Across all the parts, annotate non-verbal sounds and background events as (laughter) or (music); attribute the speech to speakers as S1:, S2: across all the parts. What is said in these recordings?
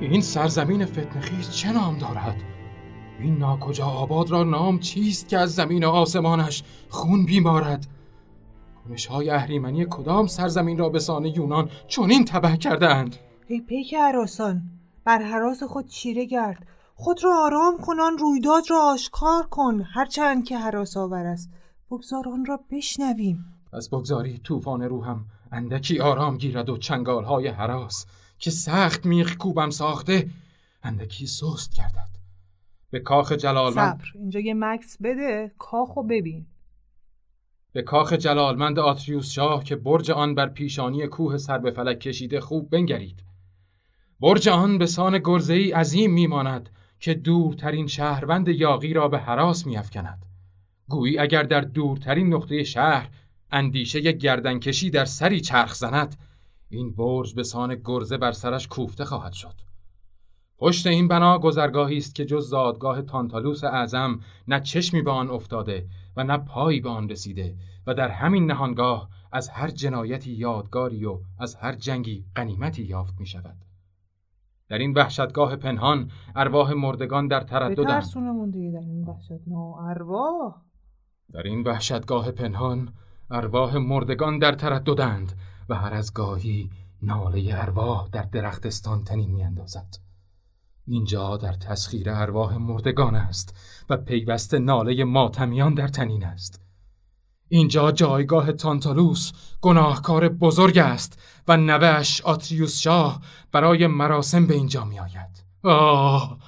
S1: این سرزمین فتنخیز چه نام دارد؟ این ناکجا آباد را نام چیست که از زمین آسمانش خون بیمارد؟ کنش های اهریمنی کدام سرزمین را به سان یونان چنین تبه کردند؟
S2: ای پیک حراسان بر حراس خود چیره گرد خود را آرام کنان رویداد را آشکار کن هرچند که حراس آور است بگذار آن را بشنویم
S1: از بگذاری طوفان روحم اندکی آرام گیرد و چنگال های حراس که سخت میخ کوبم ساخته اندکی سست گردد. به کاخ جلالمند
S2: صبر اینجا یه مکس بده کاخو ببین.
S1: به کاخ جلالمند آتریوس شاه که برج آن بر پیشانی کوه سر به فلک کشیده خوب بنگرید. برج آن به سان گرزه‌ای عظیم میماند که دورترین شهروند یاقی را به حراس میافکند. گویی اگر در دورترین نقطه شهر اندیشه گردنکشی در سری چرخ زند این برج به سان گرزه بر سرش کوفته خواهد شد. پشت این بنا گذرگاهی است که جز زادگاه تانتالوس اعظم نه چشمی به آن افتاده و نه پایی به آن رسیده و در همین نهانگاه از هر جنایتی یادگاری و از هر جنگی غنیمتی یافت می شود. در این وحشتگاه پنهان ارواح مردگان در ترددند
S2: دیگه در این ارواح.
S1: در این وحشتگاه پنهان ارواح مردگان در ترددند و هر از گاهی ناله ارواح در درختستان تنین میاندازد. اینجا در تسخیر ارواح مردگان است و پیوست ناله ماتمیان در تنین است. اینجا جایگاه تانتالوس گناهکار بزرگ است و نوهش آتریوس شاه برای مراسم به اینجا می آید آه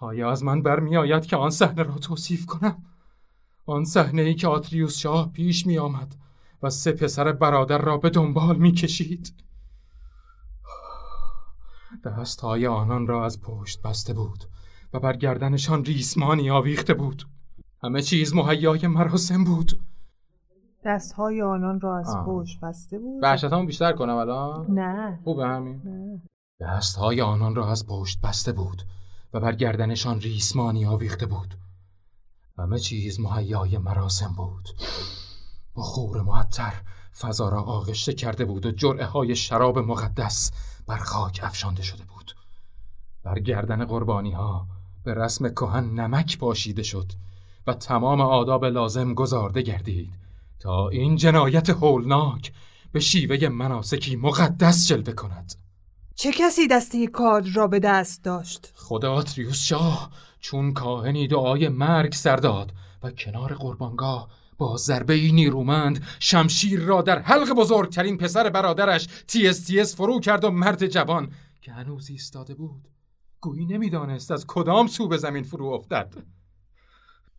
S1: آیا از من برمی آید که آن صحنه را توصیف کنم؟ آن صحنه ای که آتریوس شاه پیش می آمد و سه پسر برادر را به دنبال می کشید دستهای آنان را از پشت بسته بود و بر گردنشان ریسمانی آویخته بود. همه چیز مهیای مراسم بود.
S2: دستهای آنان را از. پشت بسته بود.
S1: وحشتامو بیشتر کنم الان؟
S2: نه.
S1: خوبه همین؟
S2: نه.
S1: دستهای آنان را از پشت بسته بود و بر گردنشان ریسمانی آویخته بود. همه چیز مهیای مراسم بود. بخور معطر فضا را آغشته کرده بود و جرعه های شراب مقدس بر خاک افشانده شده بود. بر گردن قربانی ها به رسم کهن نمک پاشیده شد و تمام آداب لازم گزارده گردید تا این جنایت هولناک به شیوه مناسکی مقدس جلوه کند.
S2: چه کسی دسته کار را به دست داشت؟
S1: خدا آتریوس شاه چون کاهنی دعای مرگ سر داد و کنار قربانگاه با ضربه نیرومند شمشیر را در حلق بزرگترین پسر برادرش تیس تیس فرو کرد و مرد جوان که هنوز ایستاده بود گویی نمی‌دانست از کدام سو به زمین فرو افتد.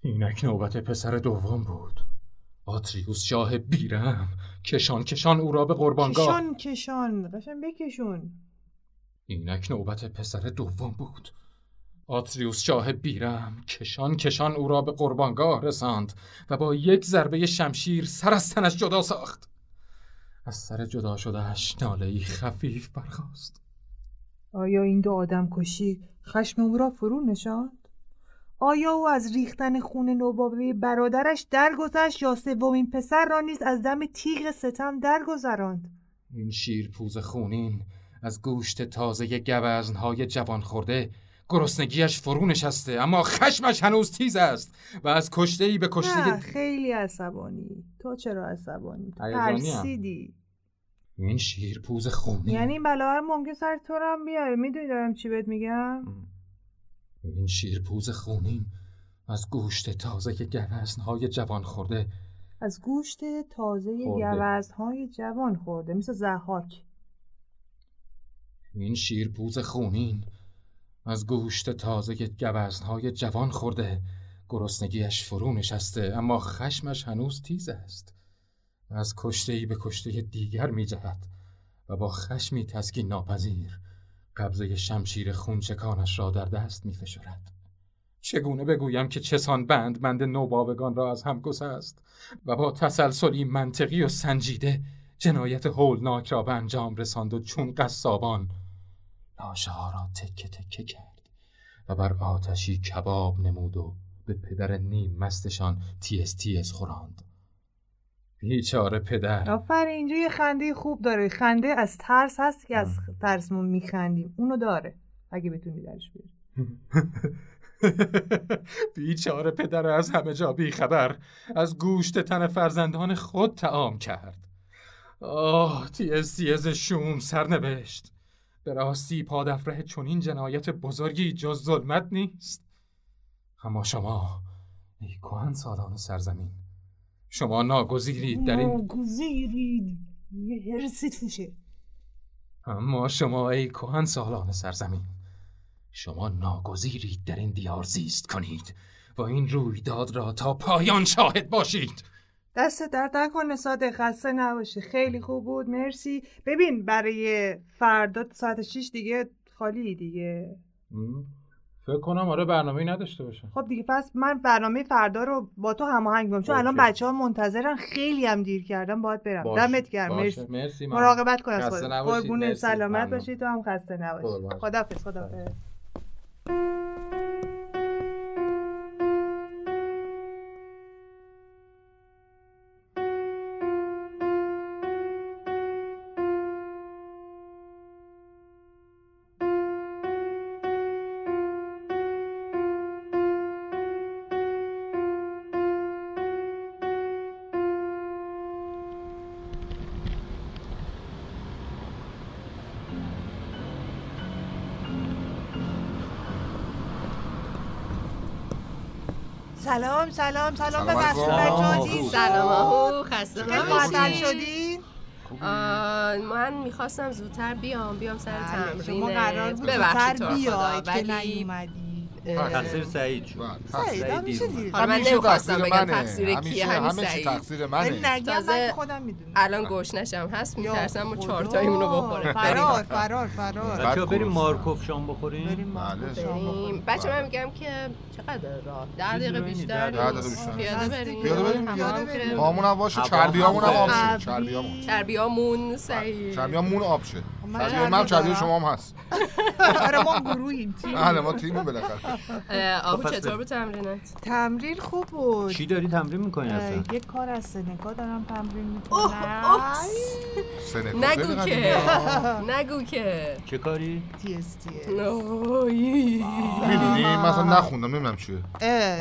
S1: اینک نوبت پسر دوم بود. آتریوس شاه بیرم کشان کشان او را به قربانگاه
S2: کشان کشان قشن بکشون.
S1: اینک نوبت پسر دوم بود. آتریوس شاه بیرم کشان کشان او را به قربانگاه رساند و با یک ضربه شمشیر سر از تنش جدا ساخت. از سر جدا شدهش نالهای خفیف برخاست.
S2: آیا این دو آدم کشی خشم او را فرو نشاند؟ آیا او از ریختن خون نوباوه برادرش درگذشت یا سومین پسر را نیز از دم تیغ ستم درگذراند؟
S1: این شیرپوز خونین از گوشت تازه گوزنهای جوان خورده گرسنگیش فرو نشسته اما خشمش هنوز تیز است و از کشته ای به کشته
S2: نه خیلی عصبانی. تو چرا عصبانی. ترسیدی.
S1: این شیرپوز خونین
S2: یعنی این بلا رو ممکن سر تو رو هم بیاره می‌دونی دارم چی بهت میگم؟
S1: این شیرپوز خونین از گوشت تازه گوزنهای جوان خورده.
S2: از گوشت تازه. گوزنهای جوان خورده مثل زحاک.
S1: این شیرپوز خونین. از گوشت تازه گوزنهای جوان خورده گرسنگیش فرو نشسته اما خشمش هنوز تیز است از کشته ای به کشته دیگر می جهد و با خشمی تسکین ناپذیر قبضه شمشیر خونچکانش را در دست می فشرد. چگونه بگویم که چسان بند بند نوباوگان را از هم گسست و با تسلسلی منطقی و سنجیده جنایت هولناک را به انجام رساند و چون قصابان لاشه ها را تکه تکه کرد و بر آتشی کباب نمود و به پدر نیم مستشان تیز تیز خوراند. بیچاره پدر.
S2: آفرین اینجا یه خنده خوب داره. خنده از ترس هست که از ترس ما میخندیم. اونو داره اگه بتونی درش بیاری. (laughs)
S1: بیچاره پدر از همه جا بیخبر. از گوشت تن فرزندان خود تعام کرد. آه تیز تیز شوم سرنوشت. به راستی پادفره چنین جنایت بزرگی جز ظلمت نیست. اما شما ای کهن سالان سرزمین شما ناگزیرید در این
S2: ناگزیرید. یه توشه.
S1: اما شما ای کهن سالان سرزمین شما ناگزیرید در این دیار زیست کنید و این رویداد را تا پایان شاهد باشید.
S2: دست درد نکنه ساده خسته نباشه. خیلی خوب بود. مرسی. ببین برای فردا ساعت 6 دیگه خالی دیگه.
S1: فکر کنم آره برنامه نداشته باشه
S2: خب دیگه پس من برنامه فردا رو با تو هماهنگ می‌کنم. چون الان. بچه ها منتظرن خیلی هم دیر کردم باید برم.
S1: باشه،
S2: دمت گرم. مرسی.
S1: مرسی.
S2: مراقبت کن از
S1: نباشید.
S2: قربون. سلامت. باشی. تو هم خسته نباشی. خدافظ خدافظ سلام سلام سلام. بچه‌ها. دیر شد.
S3: سلام. آهو خسته نباشید
S2: شدین؟
S3: من می‌خواستم زودتر بیام بیام سر
S2: بله،
S3: تمرین
S2: شما قرار بود زودتر بیاید که
S3: ولی
S2: نیومدید
S4: تقصیر سعید شد.
S5: بله.
S2: سعید هم میشه دیر
S3: من
S5: همیشه
S3: نمی‌خواستم
S5: تقصیر
S3: بگم
S5: منه.
S3: تقصیر کیه
S5: همیشه
S3: همین
S5: همه چی
S3: سعید.
S5: تقصیر منه.
S2: نگم
S3: تازه
S2: من خودم می‌دونم.
S3: الان گشنشم هست میترسم ما چهار تایمون رو بخوره.
S2: فرار فرار فرار.
S4: بچه بریم. مارکوف شام بخوریم.
S2: بریم
S5: بله.
S3: بچه من میگم که چقدر راه. ده دقیقه بیشتر. پیاده بریم.
S5: پیاده بریم. پامون هم باشه. چربیامون هم آب
S4: هوا.
S5: شه. چربیامون.
S3: چربیامون سعید.
S5: چربیامون آب شه
S2: من دارم.
S5: شما هم هست.
S2: آره ما گروهیم تیم.
S5: بله ما تیمی بالاخره.
S3: آهو
S4: خب،
S3: چطور. بود تمرینت؟
S2: تمرین خوب بود.
S4: چی داری تمرین می‌کنی اصلا؟
S2: یه کار از سنگا دارم تمرین می‌کنم.
S5: سنکا
S3: نگو که. نگو که.
S4: چه کاری؟
S2: تی اس تی.
S5: می‌دونی؟ مثلا نخوندم نمی‌دونم چیه.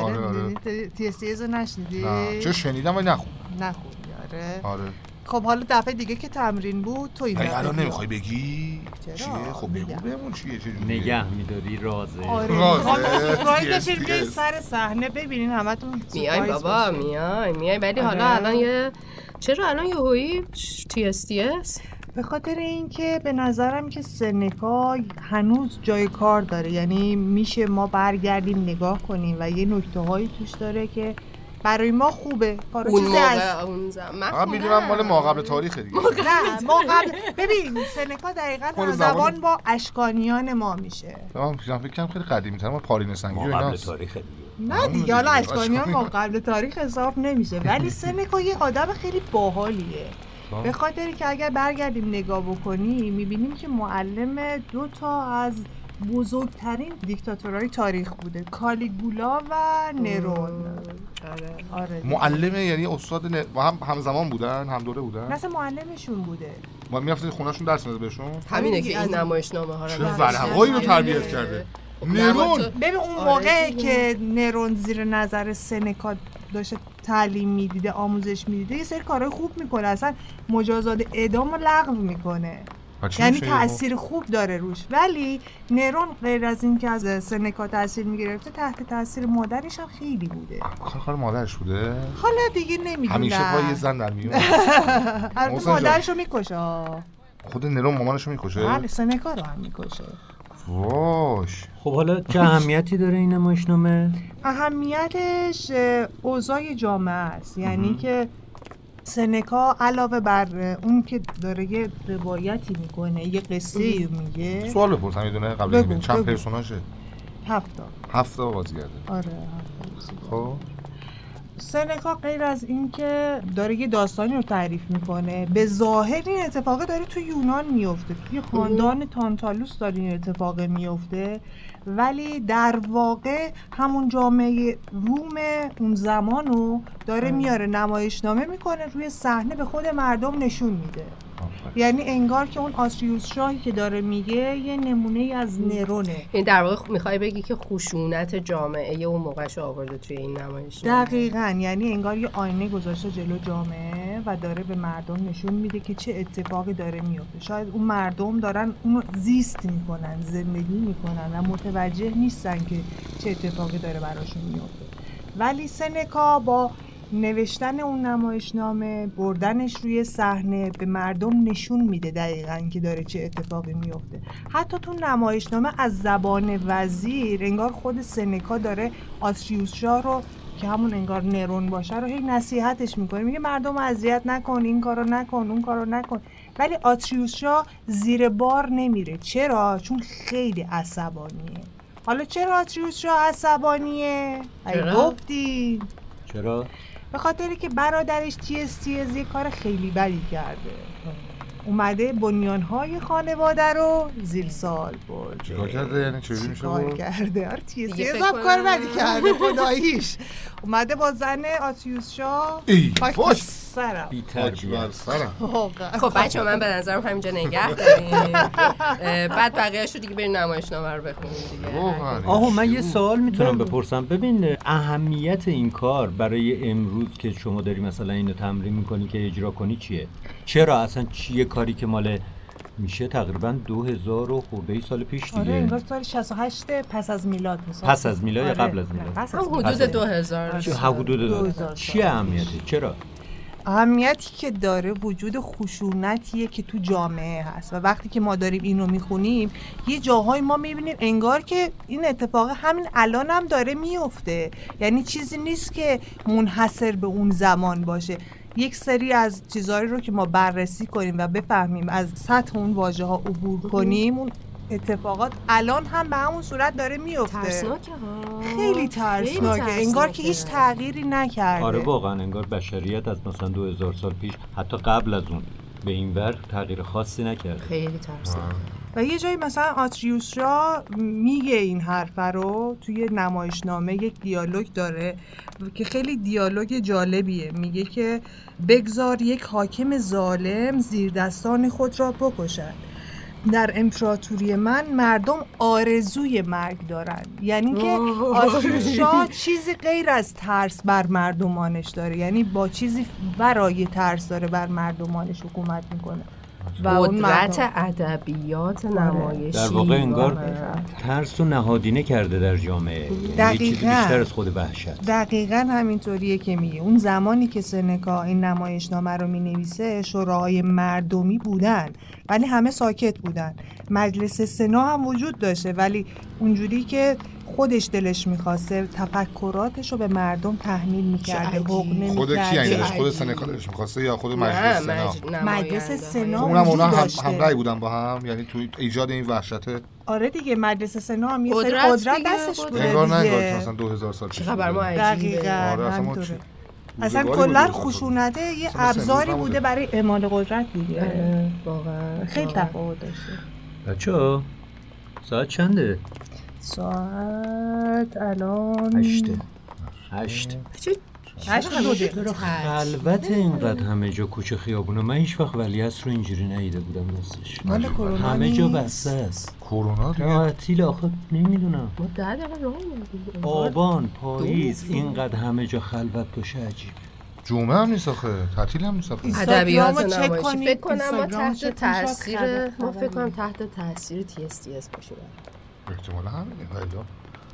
S5: آره، آره.
S2: تی اس تی رو نشنیدی؟
S5: نه چه شنیدم ولی نخوندم
S2: نخوندی آره.
S5: آره.
S2: خب حالا دفعه دیگه که تمرین بود تو این
S5: الان. نمی‌خوای بگی
S2: چرا؟
S5: چیه خب بگو. بهمون چیه چه؟
S4: نگه میداری رازه
S2: آره
S5: رازه.
S2: داشتیم که سر صحنه ببینین همتون
S3: میای بابا
S2: بشین.
S3: میای میای ولی حالا
S2: آره.
S3: الان یه چرا الان یه هویی تی اس تی اس
S2: به خاطر اینکه به نظرم که سنکا هنوز جای کار داره یعنی میشه ما برگردیم نگاه کنیم و یه نکته هایی توش داره که برای ما خوبه. کارو
S3: اون موقع اون زمان من
S5: می‌دونم مال ما قبل تاریخ دیگه.
S2: نه ما قبل ببین سنکا دقیقا زمان- با اشکانیان ما میشه.
S5: من فکر کنم خیلی قدیمی تر ما پارینه سنگی و
S4: ما قبل تاریخ دیگه.
S2: نه دیگه حالا. اشکانیان ما. (laughs) قبل تاریخ حساب نمیشه. ولی سنکا یه آدم خیلی باحالیه. به خاطری که اگر برگردیم نگاه بکنیم می‌بینیم که معلم دو تا از بزرگترین دیکتاتورهای تاریخ بوده. کالیگولا و نرون
S3: آره.
S2: آره.
S5: معلمه یعنی استاد ن... هم همزمان بودن هم دوره بودن.
S2: مثل معلمشون بوده.
S5: ما می‌رفتید خونهشون درس می‌داد بهشون.
S3: همینه که این نمایشنامه ها رو
S5: چه. ورقایی رو تربیت کرده. نرون
S2: ببین اون
S3: آره.
S2: موقع. که نرون زیر نظر سنکا داشته تعلیم می‌دیده آموزش می‌دیده یه سری کارهای خوب می‌کنه. اصلا مجازات اعدام رو لغو می‌کنه. یعنی؟ تاثیر خوب داره روش. ولی نرون غیر از اینکه از سنکا تاثیر می‌گرفته تحت تاثیر مادرش هم خیلی بوده.
S5: کار کار مادرش بوده؟
S2: حالا دیگه نمی‌دونم.
S5: همیشه پای یه زن در میون.
S2: مادرش رو می‌کشه.
S5: خود نرون مامانشو می‌کشه؟
S2: بله سنکا رو هم می‌کشه.
S5: واش.
S4: خب حالا چه اهمیتی داره این نمایشنامه؟
S2: اهمیتش اه، اوضاع جامعه است. یعنی که سنکا علاوه بر اون که داره یه روایتی می‌کنه یه قصه میگه.
S5: سوال بپرسم یه دونه قبل
S2: بگو،
S5: چند. پرسوناژه
S2: هفتا
S5: هفت تا. بازیگرده
S2: آره هفتا
S5: خب.
S2: سنکا غیر از اینکه داره یه داستانی رو تعریف می‌کنه به ظاهر این اتفاق داره تو یونان میفته توی خاندان تانتالوس داره این اتفاق میفته ولی در واقع همون جامعه روم اون زمان رو داره میاره نمایشنامه می‌کنه روی صحنه به خود مردم نشون میده. یعنی انگار که اون آسیوس شاهی که داره میگه یه نمونه ای از نرونه.
S3: این در واقع می‌خوای بگی که خشونت جامعه اون موقعش آورده توی این نمایش.
S2: دقیقا. یعنی انگار یه آینه گذاشته جلو جامعه و داره به مردم نشون میده که چه اتفاقی داره میفته شاید اون مردم دارن اونو زیست می‌کنن زندگی می‌کنن و متوجه نیستن که چه اتفاقی داره براشون میفته ولی سنکا با نوشتن اون نمایشنامه بردنش روی صحنه به مردم نشون میده دقیقا که داره چه اتفاقی میفته. حتی تو نمایشنامه از زبان وزیر انگار خود سنکا داره آتریوس شاه رو که همون انگار نرون باشه رو هی نصیحتش می‌کنه. میگه مردم اذیت نکن این کارو نکن اون کارو نکن. ولی آتریوس شاه زیر بار نمیره. چرا؟ چون خیلی عصبانیه. حالا چرا آتریوس شاه عصبانیه؟ ای
S3: چرا؟
S2: گفتین
S4: چرا؟
S2: به خاطری که برادرش تیز تیز یه کار خیلی بدی کرده. اومده بنیانهای خانواده رو زیر سال برده.
S5: چیکار کرده؟ یعنی چجوری میشه
S2: کار
S5: بود؟
S2: کرده؟ آره تیز
S3: دیگه
S2: تیز
S3: فکر
S2: هم کار بدی کرده (laughs) خداییش. اومده با زن آتیوس شاه سرم.
S4: بی
S5: سرم. (laughs)
S3: خب بچه من به نظرم همینجا نگه (laughs) داریم. بعد بقیهش رو دیگه بریم نمایشنامه رو بخونیم دیگه.
S4: آها من یه سوال می‌تونم. بپرسم. ببین اهمیت این کار برای امروز که شما داری مثلا اینو تمرین می‌کنی که اجرا کنی چیه؟ چرا؟ اصلا چیه کاری که مال میشه؟ تقریبا دو هزار و خورده ای سال پیش
S2: آره
S4: دیگه
S2: انگار سال 68 پس از میلاد مثلا
S4: پس از میلاد یا قبل از میلاد؟
S2: پس
S3: هم
S2: از
S3: حدود
S4: پس-
S3: دو هزار.
S4: چه حدود
S2: دو
S4: داره
S2: هزار
S4: چیه
S2: سال
S4: اهمیته؟ چرا؟
S2: اهمیتی که داره وجود خشونتیه که تو جامعه هست و وقتی که ما داریم این رو می‌خونیم یه جاهای ما می‌بینیم انگار که این اتفاق همین الان هم داره میفته یعنی چیزی نیست که منحصر به اون زمان باشه. یک سری از چیزهایی رو که ما بررسی کنیم و بفهمیم از سطح اون واژه ها عبور کنیم اون اتفاقات الان هم به همون صورت داره میفته.
S3: ترسناکه ها.
S2: خیلی ترسناکه. انگار که هیچ. تغییری نکرده.
S4: آره واقعا انگار بشریت از مثلا دو هزار سال پیش حتی قبل از اون به این ور تغییر خاصی نکرده.
S3: خیلی ترسناکه.
S2: و یه جایی مثلا آتریوس را میگه این حرف رو توی نمایشنامه یک دیالوگ داره که خیلی دیالوگ جالبیه. میگه که بگذار یک حاکم ظالم زیر دستان خود را بکشد. در امپراتوری من مردم آرزوی مرگ دارن. یعنی که شاه چیزی غیر از ترس بر مردمانش داره. یعنی با چیزی ورای ترس داره بر مردمانش حکومت می‌کنه. و اون
S3: قدرت ادبیات نمایشی
S4: در واقع انگار. ترس و نهادینه کرده در جامعه. یعنی یه چیزی
S2: دقیقاً.
S4: بیشتر از خود وحشت.
S2: دقیقا همینطوریه که میگه. اون زمانی که سنکا این نمایشنامه رو می‌نویسه شوراهای مردمی بودن. ولی همه ساکت بودن. مجلس سنا هم وجود داشته. ولی اونجوری که خودش دلش می‌خواسته تفکراتش رو به مردم تحمیل می‌کرده. حق
S5: خود کی یعنی
S2: نمی‌کرده
S5: داشت خود. سنکا دلش می‌خواسته یا خود مجلس سنا
S2: مجلس سنا
S5: اونم اونا هم
S2: داشته.
S5: همراه بودن با هم یعنی تو ایجاد این وحشت
S2: آره دیگه مجلس سنا هم یه سری
S3: قدرت
S2: دستش. بوده
S5: انگار نه انگار مثلا 2000 سال پیش
S3: چقدر بر ما
S2: دقیقا
S5: آره، اصلا ما
S2: همینطوره
S5: چی-
S2: اصلا
S5: روزگاری
S2: کلا
S5: بود 2000 سال.
S2: خشونته یه ابزاری. بوده برای اعمال قدرت دیگه
S3: آره، واقعا
S2: خیلی. تفاوت داشته
S4: بچه ساعت چنده؟
S2: ساعت الان
S4: هشته هشت.
S2: هشت شده؟
S4: خلوت اینقدر همه جا کوچه خیابونه. من هیچ وقت ولیعصر رو اینجوری ندیده بودم راستش.
S2: مال کرونا
S4: همه جا. بسته است.
S5: کرونا دیگه؟
S4: تعطیل آخه نمی‌دونم. آبان پاییز. اینقدر همه جا خلوت باشه عجیب.
S5: جمعه هم نیست آخه تعطیل هم نیست آخه.
S3: ادبیات نمایشی
S2: کنید.
S3: فکر کنم ما تحت تاثیر ما. فکر کنم تحت تاثیر تی اس تی اس باشیم
S5: احتمالا همینه. ولی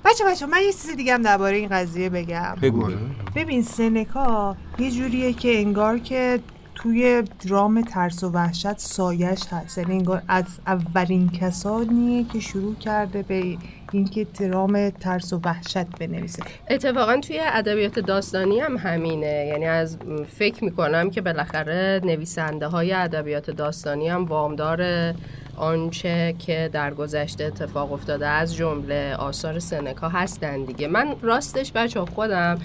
S2: بچه بچه من یه چیز دیگه هم درباره این قضیه بگم.
S4: بگو.
S5: آره.
S2: ببین سنکا یه جوریه که انگار که توی درام ترس و وحشت سایش هست. یعنی انگار از اولین کسانیه که شروع کرده به اینکه درام ترس و وحشت بنویسه.
S3: اتفاقا توی ادبیات داستانی هم همینه. یعنی از فکر می‌کنم که بالاخره نویسنده های ادبیات داستانی هم وامدار آنچه که در گذشته اتفاق افتاده از جمله آثار سنکا هستن دیگه. من راستش بچه خودم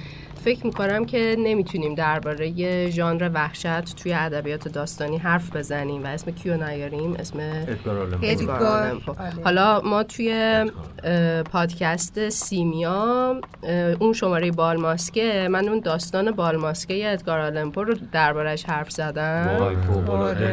S3: فکر می‌کنم که نمی‌تونیم درباره ژانر وحشت توی ادبیات داستانی حرف بزنیم و اسم کیو نیاریم اسم
S4: ادگار پو.
S2: آره.
S3: حالا ما توی پادکست سیمیا اون شماره بالماسکه من اون داستان بالماسکه ادگار آلنپو رو دربارش حرف زدم
S2: آره.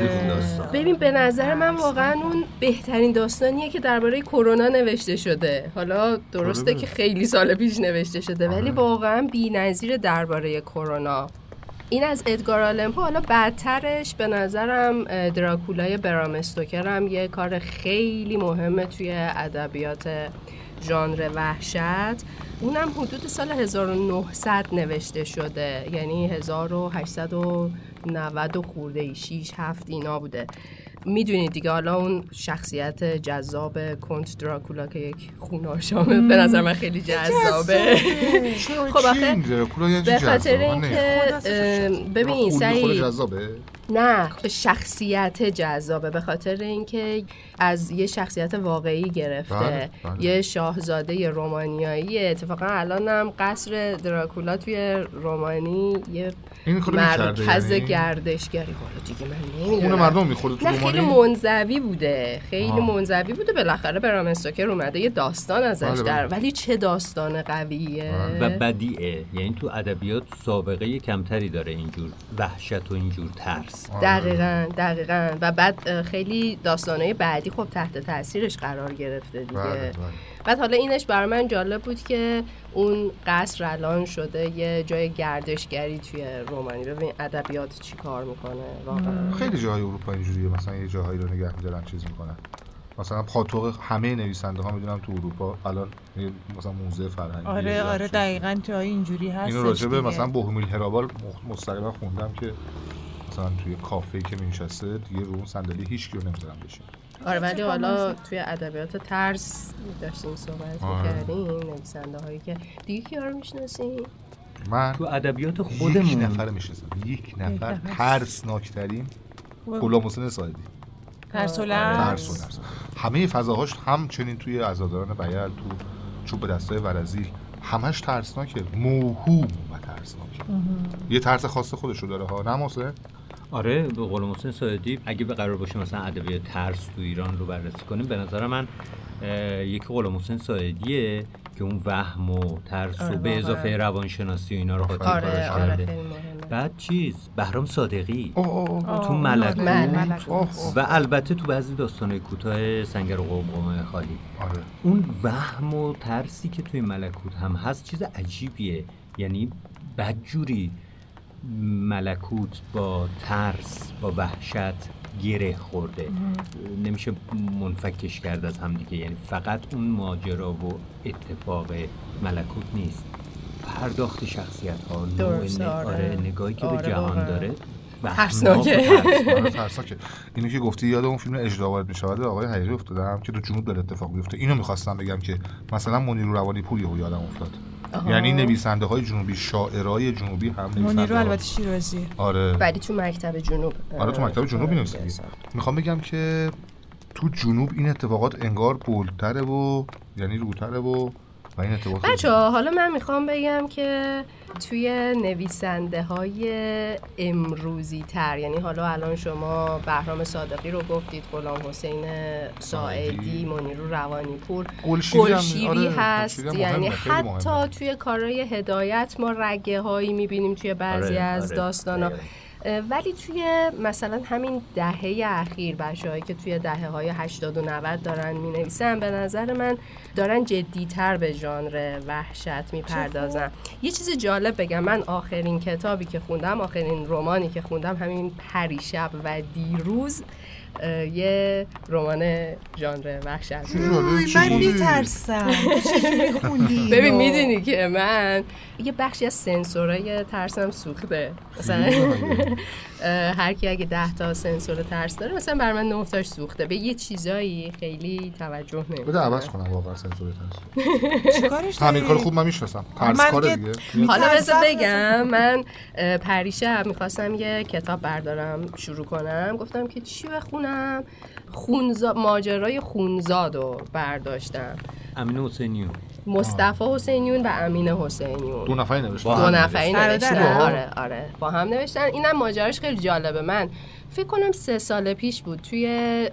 S3: ببین به نظر من واقعا اون بهترین داستانیه که درباره کرونا نوشته شده حالا درسته
S5: آره.
S3: که خیلی سال پیش نوشته شده ولی واقعا بی‌نظیر درباره کرونا. این از ادگار آلنپو حالا بعدترش به نظرم دراکولای برام هم یه کار خیلی مهمه توی ادبیات ژانر وحشت. اونم حدود سال 1900 نوشته شده. یعنی 1890 و خورده ای 6 7 اینا بوده. می‌دونید دیگه حالا اون شخصیت جذاب کنت دراکولا که یک خوناشامه به نظر من خیلی جذابه. خب آخه به خاطر. اینکه ببین سعید
S5: جذابه.
S3: نه. شخصیت جذابه به خاطر اینکه از یه شخصیت واقعی گرفته.
S5: بله، بله.
S3: یه شاهزاده رومانیایی اتفاقا الان هم قصر دراکولا توی رومانی یه
S5: این
S3: مرکز
S5: یعنی؟
S3: گردشگری. حالا دیگه من نمی‌دونم.
S5: مردم می‌خوره تو
S3: نه خیلی منزوی بوده. خیلی
S5: آه.
S3: منزوی بوده. بالاخره برام استوکر اومده. یه داستان ازش
S5: بله، بله.
S3: در ولی چه داستان قویه.
S4: و بدیعه. یعنی تو ادبیات سابقه کمتری داره اینجور وحشت و اینجور ترس.
S5: آره.
S3: دقیقا دقیقا. و بعد خیلی داستانهای بعدی خب تحت تاثیرش قرار گرفته دیگه.
S5: بله، بله.
S3: بعد حالا اینش برای من جالب بود که اون قصر الان شده یه جای گردشگری توی رومانی. ببین ادبیات چی کار می‌کنه واقعا.
S5: خیلی جاهای اروپا اینجوریه. مثلا یه جاهایی رو نگه میدارن چیز می‌کنن. مثلا پاتوق همه نویسنده ها می‌دونم تو اروپا. الان مثلا موزه فرهنگی
S2: آره آره. دقیقا جایی اینجوری هست
S5: اینو راجع به مثلا بوهمیل هرابال مستقیما خوندم که مثلا توی کافه که مینشسته دیگه رو اون صندلی هیچ کیو نمی‌ذارن بشین
S3: آره ولی حالا توی ادبیات ترس داشتیم صحبت
S5: آره.
S3: می‌کردیم نویسنده هایی که دیگه کیا رو می‌شناسیم
S5: من
S4: تو ادبیات
S5: یک
S4: خودمون.
S5: نفر می‌شناسم. یک نفر. ترسناکترین غلام حسین سایدی
S2: ترس و
S3: آره.
S5: همه فضاهاش همچنین توی عزاداران بیل تو چوب دستای ورزیل همش ترسناکه. موهوم و ترسناکه. یه ترس خاص خودشو داره ها. نه؟
S4: آره به قول محسن سایدی اگه به قرار باشه مثلا ادبیات ترس تو ایران رو بررسی کنیم به نظر من یکی قول محسن سایدیه که اون وهم و ترس
S3: آره،
S4: و به
S3: واقعا.
S4: اضافه روانشناسی و اینا رو قاطی
S3: آره آره
S4: کرده. بعد چیز؟ بهرام صادقی.
S5: اوه.
S4: تو ملکوت. و البته تو بعضی داستانهای کوتاه سنگر و قوقمه خالی.
S5: آره.
S4: اون وهم و ترسی که توی ملکوت هم هست چیز عجیبیه. یعنی بدجوری ملکوت با ترس با وحشت گره خورده. نمیشه منفکش کرد از هم دیگه. یعنی فقط اون ماجرا و اتفاق ملکوت نیست. پرداخت شخصیت ها نوع
S3: آره.
S4: آره نگاهی که
S3: آره،
S4: به جهان
S3: واقعا.
S4: داره.
S3: ترسناکه. (laughs)
S5: آره، ترسناکه. اینو که گفتی یاد اون فیلم اجرا وارد می‌شود آقای حقیقی افتادم که تو جنوب داره اتفاق میفته اینو می‌خواستم بگم که مثلا منیرو روانی پور یهو یادم افتاد. یعنی نویسنده های جنوبی شاعرای جنوبی هم نویسنده
S2: البته شیرازی.
S5: آره.
S3: ولی تو مکتب جنوب.
S5: آره تو مکتب جنوب
S3: آره،
S5: می‌خوام بگم که تو جنوب این اتفاقات انگار بولتره و یعنی روتره و و این اتفاق خیلی-
S3: بچه حالا من می‌خوام بگم که توی نویسنده های امروزی تر یعنی حالا الان شما بهرام صادقی رو گفتید غلام حسین ساعدی منیرو روانیپور
S5: گلشیری آره،
S3: هست. یعنی. حتی توی کارهای هدایت ما رگه هایی می‌بینیم توی بعضی
S4: آره،
S3: از
S4: آره،
S3: داستان ها
S4: دقیقاً.
S3: ولی توی مثلا همین دهه اخیر بچه‌هایی که توی دهه های 80 و 90 دارن می نویسن به نظر من دارن جدیتر به ژانر وحشت می‌پردازن. یه چیز جالب بگم من آخرین کتابی که خوندم آخرین رمانی که خوندم همین پریشب و دیروز یه رمان ژانر وحشت.
S2: من؟ میترسم. (laughs)
S3: ببین؟ می‌دونی که من یه بخشی از سنسورای ترسم سوخته. مثلا (laughs) هر کی اگه ده تا سنسور ترس داره مثلا بر من نه تاش سوخته. به یه چیزایی خیلی توجه
S5: بده
S3: نمی‌کنه
S5: عوض کنم واقعا سنسور ترس.
S2: چیکارش
S5: همین کار؟ خوب من می‌شناسم. ترس
S2: که-
S5: دیگه.
S3: حالا. بذار بگم من پریشب می‌خواستم یه کتاب بردارم شروع کنم. گفتم که چی بخونم خونزا... ماجرای خونزاد رو برداشتم.
S4: امین حسینیون.
S3: مصطفی حسینیون و امین حسینیون.
S5: دو نفری نوشته
S4: با
S3: دو
S4: هم
S3: نفری
S2: نوشتن.
S3: نوشتن؟ آره آره. با هم نوشتن. اینم ماجراش خیلی جالبه. من فکر کنم سه سال پیش بود. توی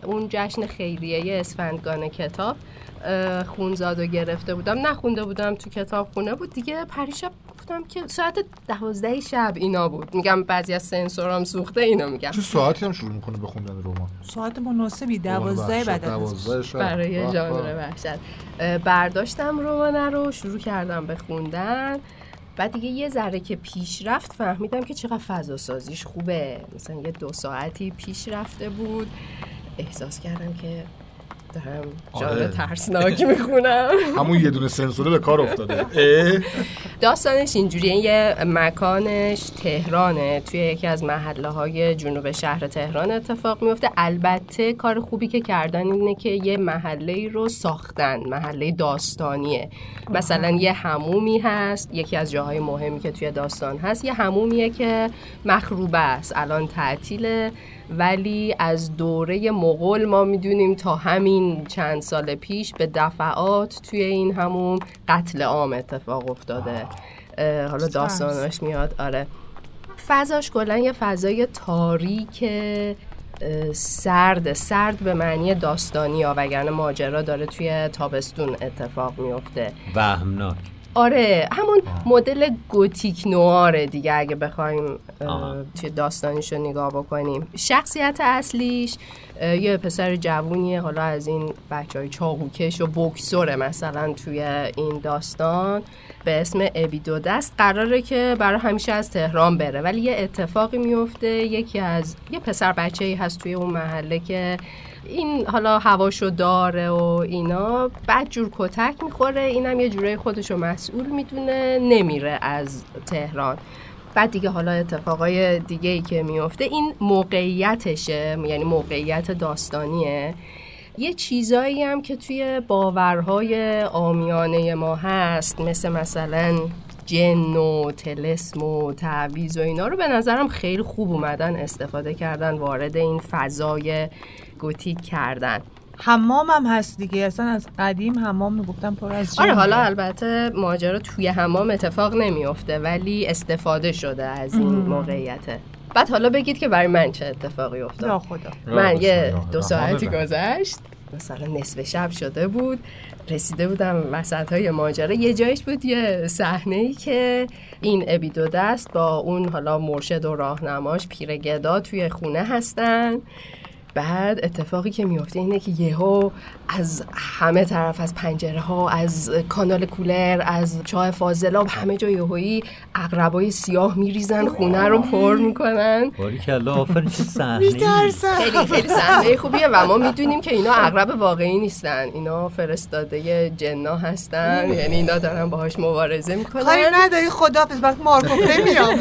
S3: اون جشن خیریه اسفندگان کتاب اه، خونزادو گرفته بودم. نخونده بودم تو کتاب خونه بود. دیگه پریشب گفتم که ساعت دوازده شب اینا بود. میگم بعضی از سنسورام سوخته اینو میگم.
S5: چه ساعتی هم شروع می‌کنه به خوندن رمان؟
S2: ساعت مناسبی دوازده بعد از
S3: برای ژانر. وحشت. برداشتم رمانه رو شروع کردم به خوندن. بعد دیگه یه ذره که پیش رفت فهمیدم که چقدر فضا سازیش خوبه. مثلا یه دو ساعتی پیش رفته بود. احساس کردم که دارم ژانر
S5: آره.
S3: ترسناک می‌خونم. (laughs)
S5: همون یه دونه سنسوره به کار افتاده؟
S3: داستانش اینجوریه یه مکانش تهرانه. توی یکی از محله های جنوب شهر تهران اتفاق میفته البته کار خوبی که کردن اینه که یه محله رو ساختن محله داستانیه. مثلا یه همومی هست یکی از جاهای مهمی که توی داستان هست. یه همومیه که مخروبه است الان تعطیله. ولی از دوره مغول ما می‌دونیم تا همین چند سال پیش به دفعات توی این همون قتل عام اتفاق افتاده. حالا داستاناش میاد آره. فضاش کلا یه فضای تاریک سرد. سرد به معنی داستانی ها وگرنه ماجرا داره توی تابستون اتفاق میفته
S4: وهمناک.
S3: آره همون مدل گوتیک نواره دیگه اگه بخوایم. توی داستانیش رو نگاه بکنیم. شخصیت اصلیش یه پسر جوونیه حالا از این بچه های چاقوکش و بکسوره مثلا توی این داستان. به اسم ابیدو دست. قراره که برای همیشه از تهران بره ولی یه اتفاقی میفته. یکی از یه پسر بچه ای هست توی اون محله که این حالا هواشو داره و اینا بعد جور کتک می‌خوره. اینم یه جورای خودشو مسئول می‌دونه نمیره از تهران. بعد دیگه حالا اتفاقای دیگه ای که میفته این موقعیتشه یعنی موقعیت داستانیه. یه چیزایی هم که توی باورهای آمیانه ما هست مثل مثلا جن و تلسم و تعویز و اینا رو به نظرم خیلی خوب اومدن استفاده کردن وارد این فضای گوتیک کردن.
S2: حمام هم هست دیگه. اصلا از قدیم حمام می‌گفتن پر از
S3: آره
S2: جنه.
S3: حالا البته ماجرا توی حمام اتفاق نمیافته ولی استفاده شده از این موقعیته بعد حالا بگید که برای من چه اتفاقی
S2: یا
S3: افتاد
S2: خدا.
S3: من یه دو ساعتی گذشت. مثلا نصف شب شده بود رسیده بودم وسط های ماجرا. یه جایش بود یه صحنه ای که این ابیدو دست با اون حالا مرشد و راهنماش پیرگدا توی خونه هستن. بعد اتفاقی که میفته اینه که یهو از همه طرف از پنجره ها از کانال کولر از چاه فاضلاب همه جا یهویی اقربای سیاه میریزن خونه رو پر می‌کنن.
S4: باری کلا آفرین چه صحنه
S3: خیلی خیلی صحنه خوبیه و ما می‌دونیم که اینا اقرب واقعی نیستن. اینا فرستاده جنا هستن یعنی اینا دارن باهاش مبارزه
S2: کاری
S3: می‌کنن
S2: نداری خدافظ وقت مارکو نمیام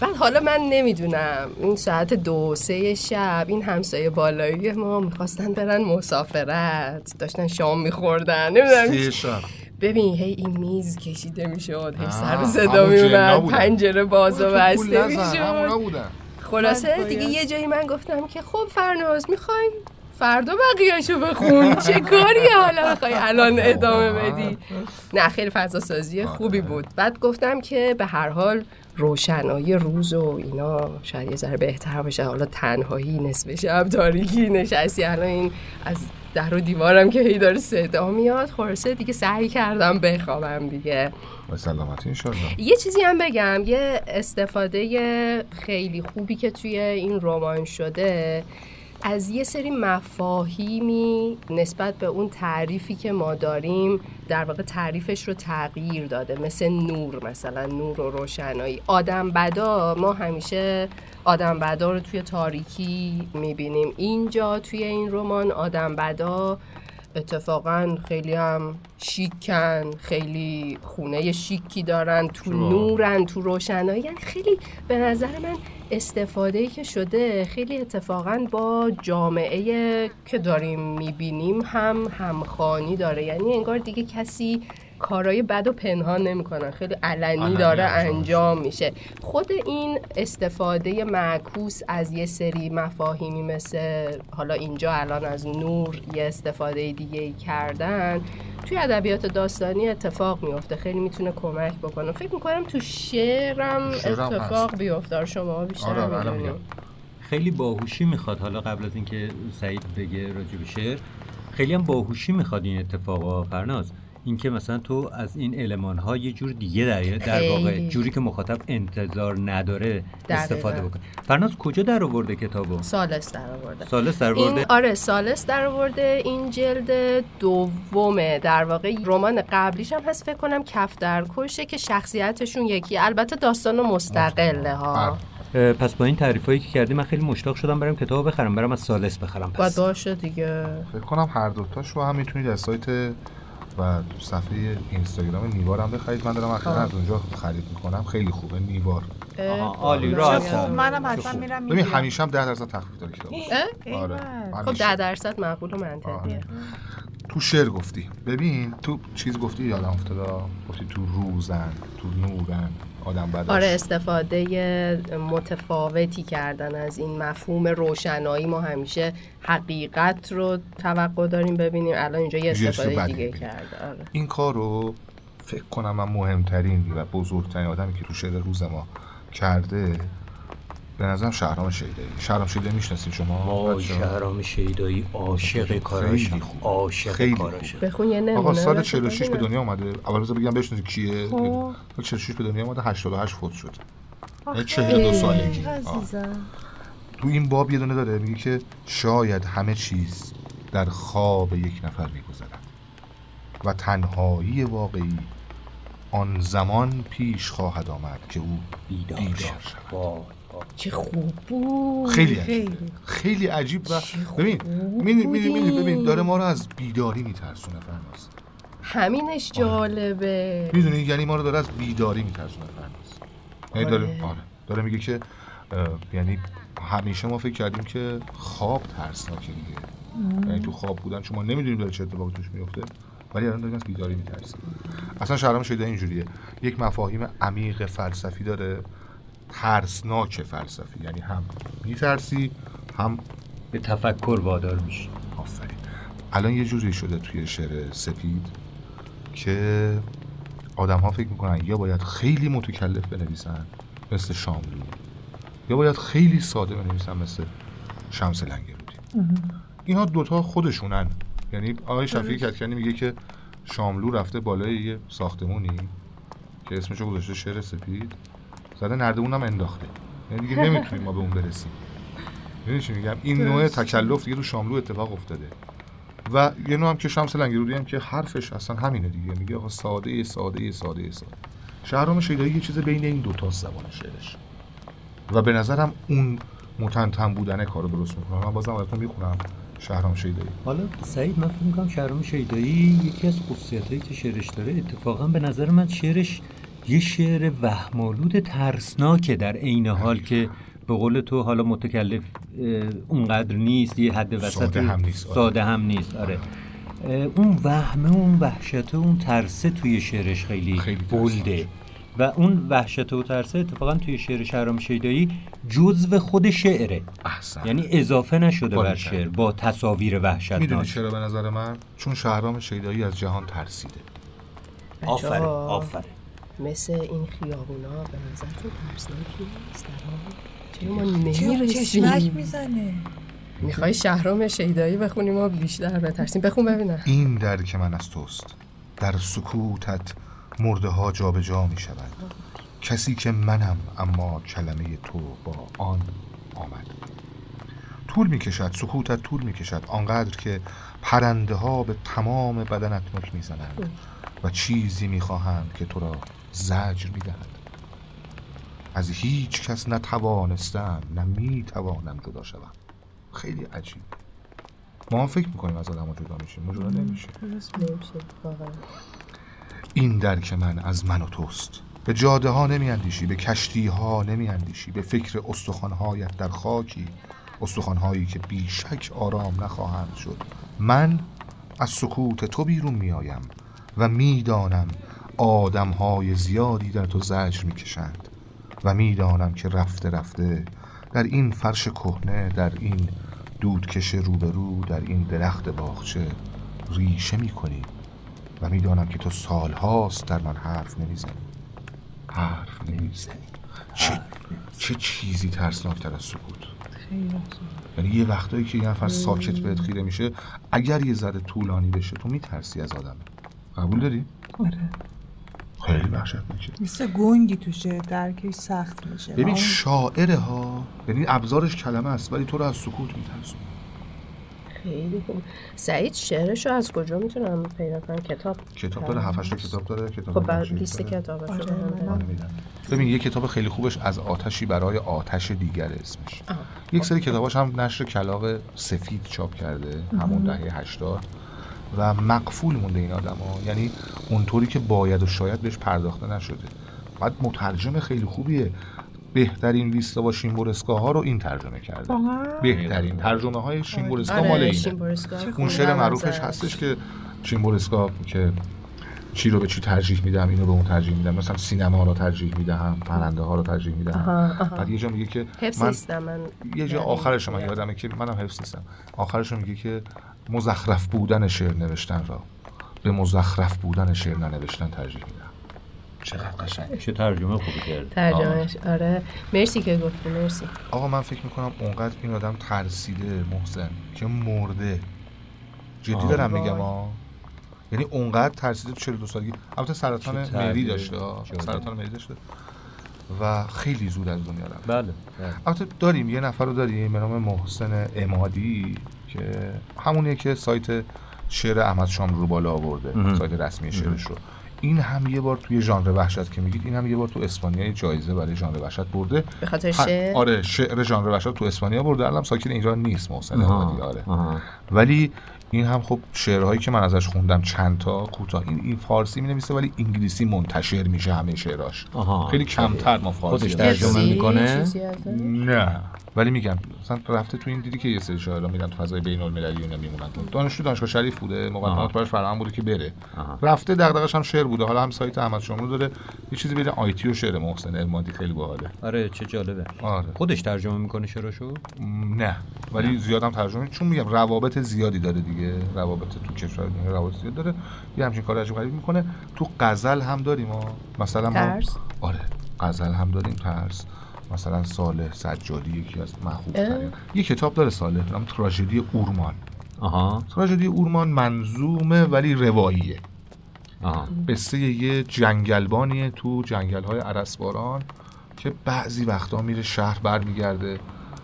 S3: بعد حالا من نمی‌دونم این ساعت دو سه شب این همسایه بالایی ما می‌خواستن برن مسافرت. داشتن شام میخوردن. نمی‌دونم. ببین هی این میز کشیده می‌شد هی سر صدا میومد. پنجره باز و بسته می‌شد.
S5: بودن.
S3: خلاصه دیگه. یه جایی من گفتم که خب فرناز می‌خوای فردا بقیهشو بخون. چه کاری حالا می‌خوای؟ الان ادامه بدی. نه خیلی فضا سازی خوبی بود. بعد گفتم که به هر حال روشنایی روز و اینا شاید یه ذره بهتر باشه. حالا تنهایی نصف شب تاریکی نشستی. الان این از در و دیوارم که هی داره صدا میاد. خلاصه دیگه سعی کردم بخوابم دیگه.
S5: سلامتی انشالله
S3: یه چیزی هم بگم. یه استفاده خیلی خوبی که توی این رمان شده از یه سری مفاهیمی نسبت به اون تعریفی که ما داریم در واقع تعریفش رو تغییر داده. مثل نور مثلا نور و روشنایی. آدم بدا ما همیشه آدم بدا رو توی تاریکی می‌بینیم. اینجا توی این رمان آدم بدا اتفاقا خیلی هم شیکن خیلی خونه شیکی دارن تو نورن تو روشنایی. یعنی خیلی به نظر من استفاده که شده خیلی اتفاقا با جامعه که داریم می‌بینیم هم همخانی داره. یعنی انگار دیگه کسی کارهای بد و پنهان نمی‌کنن. خیلی علنی داره
S5: انجام
S3: میشه. خود این استفاده معکوس از یه سری مفاهیمی مثل حالا اینجا الان از نور یه استفاده دیگه ای کردن توی ادبیات داستانی اتفاق میفته خیلی می‌تونه کمک بکنه. فکر می‌کنم تو شعرم
S5: شعرم
S3: اتفاق. بیفته شما بیشتر
S5: آره،.
S4: خیلی باهوشی می‌خواد. حالا قبل از اینکه سعید بگه راجع به شعر خیلی هم باهوشی می‌خواد این اتفاقا فرناز. اینکه مثلا تو از این علمان ها یه جور دیگه در, در واقع. جوری که مخاطب انتظار نداره
S3: دقیقاً.
S4: استفاده بکنه. فرناز کجا در آورده کتابو؟
S3: سالس در آورده.
S4: سالس در
S3: این
S4: آورده
S3: آره سالس در آورده. این جلد دومه. در واقع رمان قبلیش هم هست. فکر کنم کف در کشه که شخصیتشون یکی. البته داستان مستقله ها.
S4: اه، پس با این تعریفایی که کردی من خیلی مشتاق شدم برم کتاب بخرم. برم از سالس بخرم. پس.
S3: باشه دیگه.
S5: فکر کنم هر دوتاش رو هم می‌تونید از سایت و صفحه اینستاگرام نیوار هم بخرید. من دارم اخیرا از اونجا خرید می‌کنم. خیلی خوبه. نیوار
S4: آها، عالی،
S3: اه،
S4: راحت.
S2: خب منم حتما میرم
S5: ببین همیشه هم 10 درصد تخفیف داره کتاب؟ آره.
S3: خب
S5: همیشه.
S3: ده درصد معقول و منطقیه.
S5: آره. تو شعر گفتی. ببین تو چیز گفتی یادم افتاد گفتی تو روزن تو نورن. آدم بدش
S3: آره استفاده متفاوتی کردن از این مفهوم روشنایی ما همیشه حقیقت رو توقع داریم ببینیم الان اینجا یه استفاده دیگه. کرده آره.
S5: این کار رو فکر کنم من مهمترین و بزرگترین آدمی که تو شعر روز ما کرده به نظرم شهرام شیدایی شهرام شیدایی می‌شناسید شما
S4: وای
S5: بچه‌ها؟
S4: شهرام شیدایی عاشق
S5: خوب.
S4: عاشق
S5: خیلی
S4: کاراشم
S3: بخون یه نمونه
S5: آقا سال
S3: واسه
S5: 46 به. دنیا اومده اول بذار بگم بشناسید کیه
S3: خب.
S5: سال 46 به دنیا اومده 88 فوت شد یعنی 42 سالگی آه.
S2: عزیزم
S5: تو این باب یه دونه داره میگه که شاید همه چیز در خواب یک نفر میگذرد و تنهایی واقعی آن زمان پیش خواهد آمد که او
S4: بیدار
S5: بیدار
S4: شد
S5: شود.
S3: چه خوب بود.
S5: خیلی عجیب
S2: خیلی.
S5: عجیب و ببین می‌بینی-
S3: بودی.
S5: ببین داره ما رو از بیداری میترسونه فرناز
S3: همینش جالبه.
S5: می‌دونی؟ یعنی ما رو داره از بیداری میترسونه فرناز یعنی داره
S3: آره.
S5: آره. داره میگه که یعنی همیشه ما فکر کردیم که خواب ترسناکه دیگه. یعنی تو خواب بودن چون ما نمی‌دونیم داره چه اتفاقی توش میفته ولی الان داریم از بیداری میترسیم اصلا شهرام شیدا اینجوریه. یک مفاهیم عمیق فلسفی داره. ترسناک فلسفی یعنی هم میترسی هم
S4: به تفکر وادار میشه
S5: آفرین. الان یه جوری شده توی شعر سپید که آدم ها فکر می‌کنن یا باید خیلی متکلف بنویسن مثل شاملو یا باید خیلی ساده بنویسن مثل شمس لنگرودی. اینا دوتا خودشونن. یعنی آقای شفیعی کتکنی میگه که شاملو رفته بالای یه ساختمونی که اسمشو گذاشته شعر سپید. زده هم انداخته. یعنی دیگه نمی‌تونیم ما به اون برسیم. می‌دونی میگم؟ این نوع تکلف دیگه تو شاملو اتفاق افتاده. و یه نوع هم که شمس لنگرودی هم که حرفش اصلا همینه دیگه. میگه آقا ساده ساده ساده ساده. شهرام شیدایی یه چیز بین این دوتا زبان شعرش. و به نظرم اون متنتن بودن کارو درست می‌کنه. من بازم ازتون می‌خونم شهرام شیدایی.
S4: حالا سعید من فکر می‌کنم شهرام شیدایی یکی از خصوصیتایی که شعرش داره اتفاقا به نظر من شعرش یه شعر وهمالود ترسناکه در عین حال که به قول تو حالا متکلف اونقدر نیست یه حد وسط
S5: ساده هم نیست، آره.
S4: ساده هم نیست آره. اون وهمه اون وحشته اون ترسه توی شعرش خیلی,
S5: خیلی
S4: بلده. و اون وحشت و ترسه اتفاقا توی شعر شهرام شیدایی جزو خود شعره.
S5: احسن.
S4: یعنی اضافه نشده بر. شعر با تصاویر
S5: می‌دونی
S4: وحشتناک
S5: چرا به نظر من؟ چون شهرام شیدایی از جهان ترسیده.
S4: آفره آفره
S3: مثل این خیابونا به نظرتون ترسناک نیست؟ در حال؟ چرا ما نمی‌رسیم؟
S2: می‌زنه؟
S3: می‌خوای شهرام شیدایی بخونیم ما بیشتر بترسیم؟ بخون ببینم.
S5: این درک من از توست. در سکوتت مرده ها جا به جا می شود کسی که منم اما کلمه تو با آن آمد. طول می کشد سکوتت طول می کشد آنقدر که پرنده ها به تمام بدنت نک می زنند و چیزی می خواهند که تو را زجر می دهد از هیچ کس نتوانستم نه می توانم جدا شوم. خیلی عجیب. ما هم فکر می‌کنیم از آدم جدا میشیم. ما جدا
S3: نمیشه
S5: این درک من از من و توست. به جاده ها نمی اندیشی به کشتی ها نمی اندیشی به فکر استخوانهایت در خاکی استخوانهایی که بیشک آرام نخواهند شد. من از سکوت تو بیرون می آیم و می‌دانم آدم های زیادی در تو زجر می کشند و می‌دانم که رفته رفته در این فرش کهنه در این دودکش روبرو در این درخت باغچه ریشه می کنی و می‌دانم که تو سالهاست در من حرف نمی‌زنی. حرف نمی‌زنی. چه, چه چیزی ترسناکتر از سکوت؟ یعنی یه وقتایی که یه نفر ساکت بهت خیره میشه اگر یه ذره طولانی بشه تو میترسی از آدم. قبول داری؟
S2: آره.
S5: خیلی وحشت میشه
S2: مثل گنگی توشه درکش سخت میشه.
S5: ببین شاعره ها یعنی ابزارش کلمه است ولی تو رو از سکوت میترسون
S3: خیلی خوب. سعید شعرشو از کجا می‌تونم پیدا کنم؟ کتاب؟
S5: کتاب داره هفتش تا کتاب داره کتاب
S3: خب لیست. کتابش
S2: آره،
S3: رو.
S5: ببین یه کتاب خیلی خوبش از آتشی برای آتش دیگر اسمش.
S3: آها.
S5: یک سری کتاباش هم نشر کلاق سفید چاپ کرده همون دهه 80 و مقفول مونده این آدم ها یعنی اونطوری که باید و شاید بهش پرداخته نشده. بعد مترجم خیلی خوبیه. بهترین لیستا شیمبورسکا ها رو این ترجمه کرده؟ بهترین. ترجمه های شیمبورسکا مال
S3: آره
S5: اینه. اون شعر معروفش. هستش که شیمبورسکا که چی رو به چی ترجیح میدم اینو به اون ترجیح میدم. مثلا سینما رو ترجیح میدم پرنده ها رو ترجیح میدم. بعد یه جا میگه که من
S3: من
S5: یه جا
S3: یعنی
S5: آخرش من
S3: میاد.
S5: یادمه که منم حفظ نیستم. آخرش میگه که مزخرف بودن شعر نوشتن را به مزخرف بودن شعر ننوشتن ترجیح میدم. چقدر قشنگ.
S4: چه ترجمه خوبی کرد.
S3: ترجمهش آره. مرسی که گفتی مرسی.
S5: آقا من فکر می‌کنم اونقدر این آدم ترسیده محسن که مرده. جدی
S4: آه.
S5: دارم میگم ها یعنی اونقدر ترسیده تو 42 سالگی. البته سرطان مری داشته. سرطان مری داشته. و خیلی زود از دنیا رفت.
S4: بله بله.
S5: البته داریم یه نفر رو داریم به نام محسن امادی. که همونیه که سایت شعر احمد شام رو بالا آورده. سایت رسمی شعرش رو. این هم یه بار توی ژانر وحشت که میگید این هم یه بار تو اسپانیا جایزه برای ژانر وحشت برده.
S3: به خاطر شعر؟
S5: آره شعر ژانر وحشت تو اسپانیا برده. الان ساکن ایران نیست محسن آره. ولی این هم خب شعرهایی که من ازش خوندم چند تا کوتاه. این, این فارسی می نویسه ولی انگلیسی منتشر میشه همه شعراش.
S4: آها.
S5: خیلی کمتر ما فارسی
S4: خودش. ترجمه؟ می‌کنه؟
S5: نه. ولی میگم مثلا رفته تو این دیدی که یه سری شاعرها میرن تو فضای بین المللی اینا میمونن. دانشجو دانشگاه شریف بوده. مقدمات براش فراهم بوده که بره.
S4: آها.
S5: رفته دغدغش هم شعر بوده. حالا هم سایت احمد شاملو داره. یه چیزی بین آیتی و شعر محسن المادی خیلی باحاله.
S4: آره چه جالبه.
S5: آره.
S4: خودش ترجمه می‌کنه شعرشو
S5: نه. ولی زیادم ترجمه چون میگم روابط زیادی داره دیگه. روابط تو کشور دیگه روابط زیاد داره. یه همچین کار عجیب غریب می‌کنه. تو غزل هم داریم ما مثلا ما
S3: ترس؟
S5: آره. غزل هم داریم ترس. مثلا صالح سجادی یکی از محبوب ترین یه کتاب داره صالح نام تراژدی اورمان.
S4: آها.
S5: تراژدی اورمان منظومه ولی رواییه.
S4: آها.
S5: قصه یه جنگلبانیه تو جنگل های عرسباران که بعضی وقتا میره شهر برمیگرده.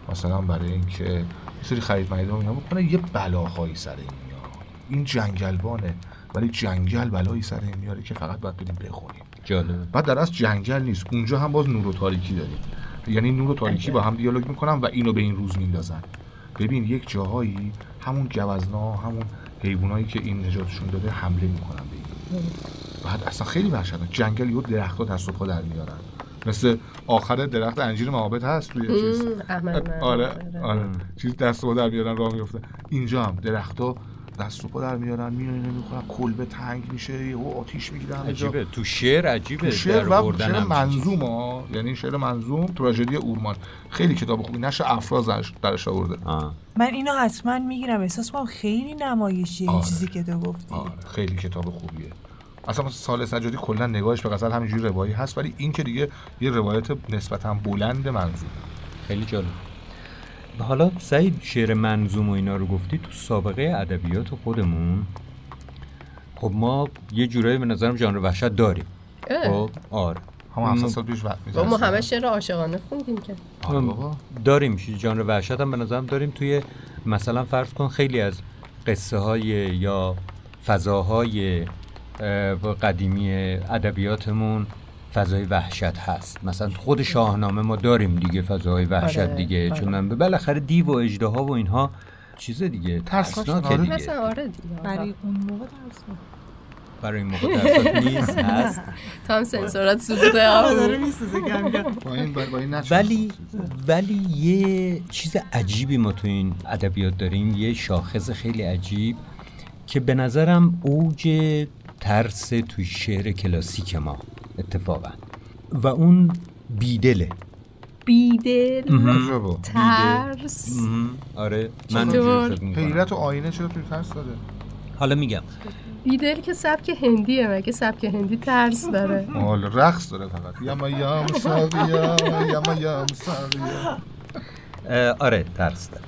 S5: مثلا برای اینکه یه سری خرید مریدم اینا بکنه یه بلاهایی سر این میاد این جنگلبانه ولی جنگل بلایی سر این میاره که فقط باید بریم بخونیم
S4: جالبه
S5: بعد در از جنگل نیست. اونجا هم باز نور و تاریکی داریم. یعنی نور و تاریکی با هم دیالوگ می‌کنن و اینو به این روز میندازن. ببین یک جاهایی همون گوزنا همون حیوانایی که این نجاتشون داده حمله می‌کنن به این. بعد اصلا خیلی وحشتناک. جنگل یه درخت‌ها دست و پا در میارن. مثل آخر درخت انجیر معابد هست توی چیز.
S3: احمد نه.
S5: آره. آره. چیز دست و پا در میارن راه میفته اینجا هم درخت‌ها دست و پا در میارن میان اینو می‌خورن کلبه تنگ میشه و آتیش می‌گیرن.
S4: عجیبه. تو شعر عجیبه
S5: شعر
S4: در
S5: و شعر منظوم ها. یعنی شعر منظوم تراژدی اورمان. خیلی کتاب خوبی. نشه افراز درش آورده.
S4: آه.
S2: من اینو حتما می‌گیرم. احساس کنم خیلی نمایشیه این
S5: آره.
S2: چیزی که تو گفتی.
S5: آره. خیلی کتاب خوبیه. اصلا سال سجادی کلا نگاهش به غزل همینجوری روایی هست ولی این که دیگه یه روایت نسبتا بلند منظوم
S4: خیلی جالب. حالا سعید شعر منظوم و اینا رو گفتی تو سابقه ادبیات خودمون. خب ما یه جورایی به نظرم ژانر وحشت داریم. خب آره.
S5: هم 700 سال پیش وقت
S3: ما همه شعر عاشقانه خوندیم که.
S5: آره بابا.
S4: داریم ژانر وحشت هم به نظرم داریم. توی مثلا فرض کن خیلی از قصه های یا فضاهای اه، قدیمی ادبیاتمون فضای وحشت هست مثلا خود شاهنامه ما داریم دیگه فضای وحشت
S3: آره،
S4: دیگه
S3: آره.
S4: چون بالاخره دیو و اژدها و اینها چیز دیگه
S5: ترسناک
S4: ترسناکه
S5: آره.
S4: دیگه
S3: مثلا آره دیگه
S2: برای اون موقع بود.
S4: برای این موقع ترسناک نیست هست (laughs)
S3: تا هم سنسورات سوخته آهو.
S2: داره میسوزه کم کم.
S5: با این با این نچ
S4: ولی ولی یه چیز عجیبی ما تو این ادبیات داریم یه شاخص خیلی عجیب که به نظرم اوج ترس توی شعر کلاسیک ما اتفاقا. و اون بیدله.
S3: بیدل. ترس.
S4: آره من.
S5: حیرت و آینه چرا توی ترس داره؟
S4: حالا میگم.
S3: بیدل که سبک هندیه مگه سبک هندی ترس داره؟ (laughs)
S5: مال رقص داره فقط. یما یم ساقیا یما یم ساقیا.
S4: آره ترس داره.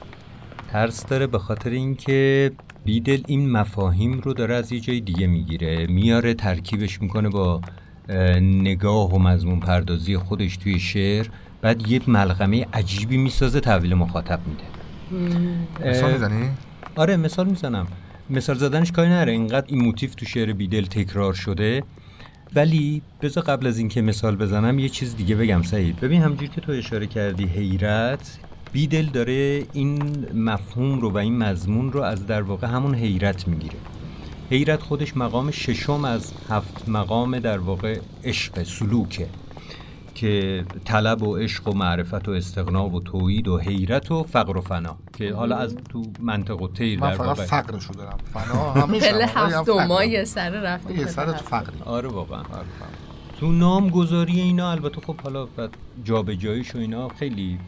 S4: ترس داره به خاطر اینکه بیدل این مفاهیم رو داره از یه جای دیگه می‌گیره. میاره ترکیبش می‌کنه با اه، نگاه و مضمون پردازی خودش توی شعر. بعد یه ملغمه عجیبی می‌سازه تحویل مخاطب میده.
S5: مثال می‌زنی؟
S4: آره مثال می‌زنم. مثال زدنش کاری نره اینقدر این موتیف تو شعر بیدل تکرار شده. ولی بذار قبل از اینکه مثال بزنم یه چیز دیگه بگم سعید. ببین همجور که تو اشاره کردی حیرت بیدل داره این مفهوم رو و این مضمون رو از در واقع همون حیرت می‌گیره حیرت خودش مقام ششم از هفت مقام در واقع عشق سلوکه که طلب و عشق و معرفت و استقنا و توحید و حیرت و فقر و فنا که حالا از تو منطق و تیر
S5: من
S4: در
S5: فقط
S4: واقع
S5: فقرشو دارم فنا همیشه
S3: هفتم ما. یه سر رفتیم
S5: یه سر تو. فقری
S4: آره واقعا
S5: آره،.
S4: تو نامگذاری اینا البته خب حالا بعد جابجاییش و اینا خیلی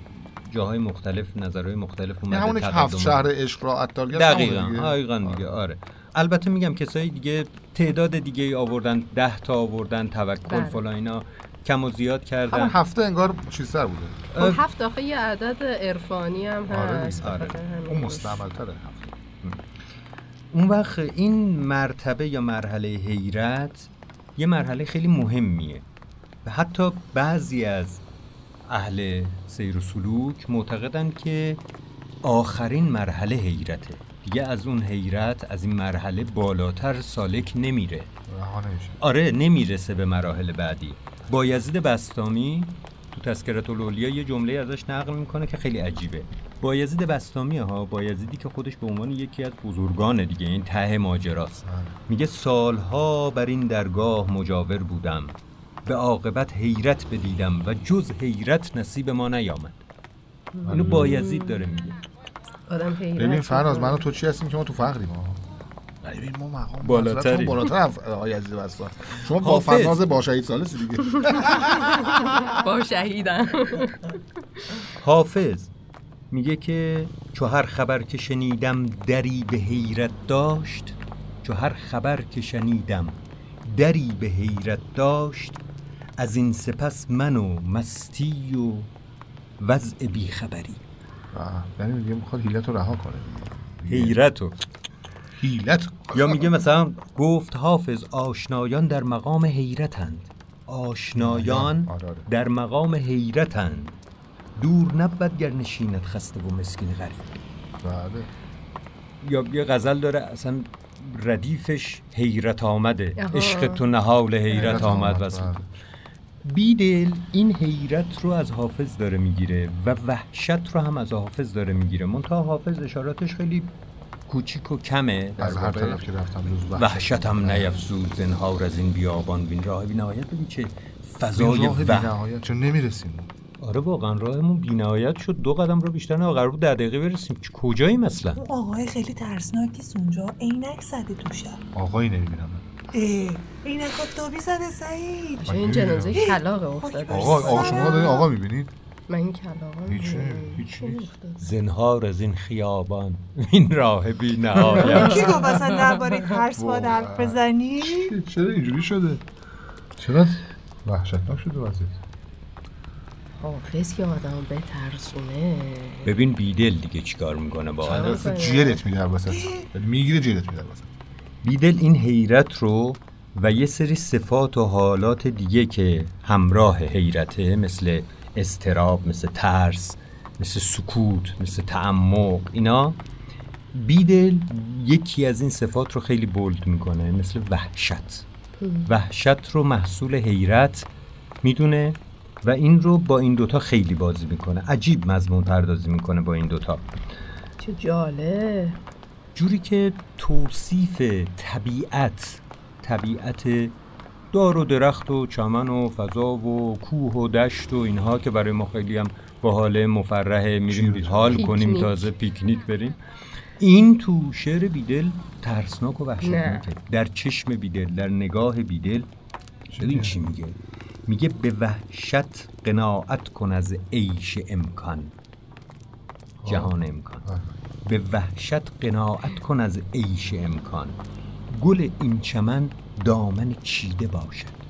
S4: جاهای مختلف نظرهای مختلف اومده تقدم
S5: هفت شهر عشق را عطاریت
S4: دقیقا دقیقا دیگه. آره. البته میگم کسایی دیگه تعداد دیگه ای آوردن ده تا آوردن توکل
S3: بله.
S4: فلان اینا کم و زیاد
S5: همون
S4: کردن
S5: هفته انگار چیزتر بوده.
S3: خب هفت آخه یه عدد عرفانی هم
S5: آره
S3: هست. خاطر همین.
S5: اون مستعمل تره هفته.
S4: اون وقت این مرتبه یا مرحله حیرت یه مرحله خیلی مهمیه. و حتی بعضی از اهل سیر و سلوک معتقدن که آخرین مرحله حیرته. دیگه از اون حیرت از این مرحله بالاتر سالک نمیره.
S5: نمیشه.
S4: آره نمی‌رسه به مراحل بعدی. بایزید بستامی تو تذکرت الاولیا یه جمله ازش نقل می‌کنه که خیلی عجیبه. بایزید بستامی ها بایزیدی که خودش به عنوان یکی از بزرگان دیگه این ته ماجراست. میگه سالها بر این درگاه مجاور بودم. به عاقبت حیرت بدیدم و جز حیرت نصیب ما نیامد اینو بایزید داره میگه
S3: آدم حیرت
S5: ببین فراز. من و تو چی هستیم که ما تو فقریم ببین ما مقام
S4: بالاتری.
S5: بالاتر از آقای عزیز بستان شما با
S4: حافظ.
S5: فرناز با شهید سالسی دیگه (laughs)
S3: با شهیدم
S4: حافظ میگه که چو هر خبر که شنیدم دری به حیرت داشت چو هر خبر که شنیدم دری به حیرت داشت از این سپس من و مستی و وضع بیخبری.
S5: یعنی میگه می‌خواد حیلت رو رها کنه.
S4: حیرت و
S5: حیلت.
S4: یا میگه مثلا گفت حافظ آشنایان در مقام حیرتند. آشنایان
S5: آره، آره.
S4: در مقام حیرتند. دور نبود گر نشیند خسته و مسکین غریب.
S5: بله.
S4: یا یه غزل داره اصلا ردیفش حیرت آمده. عشق تو نهال حیرت آمد
S5: آمد،.
S4: بیدل این حیرت رو از حافظ داره می‌گیره و وحشت رو هم از حافظ داره می‌گیره. منتها حافظ اشاراتش خیلی کوچیک و کمه.
S5: از هر طرف که رفتم جز
S4: وحشتم نیفزود زنهار از این بیابان بین. راه بی نهایت ببین چه فضای.
S5: بی‌نهایت چون نمی‌رسیم.
S4: آره واقعا راهمون بی نهایت شد. دو قدم رو بیشتر نه قرار بود ده دقیقه برسیم. اصلا
S2: اون آقای خیلی ترسناکیست اونجا. عینک زده تو شب.
S5: آقایی نمی‌بینم.
S2: عینک آفتابی زده سعید.
S3: این جنازه کلاقه افتاده.
S5: آقا آقا شما دارین آقا می‌بینید؟
S3: من این کلاقه
S5: هیچ. هیچ
S4: زنهار از این خیابان این راه بی نهایت (laughs)
S2: کی گفت اصلا درباره ترس با حرف بزنی؟
S5: چرا اینجوری شده؟ چقدر وحشتناک شده وضعیت؟
S3: حافظ که آدم بترسونه.
S4: ببین بیدل دیگه چیکار می‌کنه با آدم.
S5: جیرت میده وسط. (gasps) می‌گیره جیرت میده وسط.
S4: بیدل این حیرت رو و یه سری صفات و حالات دیگه که همراه حیرته مثل استراب مثل ترس مثل سکوت مثل تعمق اینا. بیدل یکی از این صفات رو خیلی بولد می‌کنه مثل وحشت. وحشت رو محصول حیرت می‌دونه و این رو با این دوتا خیلی بازی می‌کنه. عجیب مضمون پردازی می‌کنه با این دوتا.
S3: چه جالب.
S4: جوری که توصیف طبیعت طبیعت دار و درخت و چمن و فضا و کوه و دشت و اینها که برای ما خیلی هم با حال مفرحه میریم حال کنیم
S3: پیکنیک.
S4: تازه پیکنیک بریم. این تو شعر بیدل ترسناک و وحشتناکه. در چشم بیدل در نگاه بیدل. ببین چی میگه. میگه به وحشت قناعت کن از عیش امکان. جهان امکان. به وحشت قناعت کن از عیش امکان. گل این چمن دامن چیده باشد.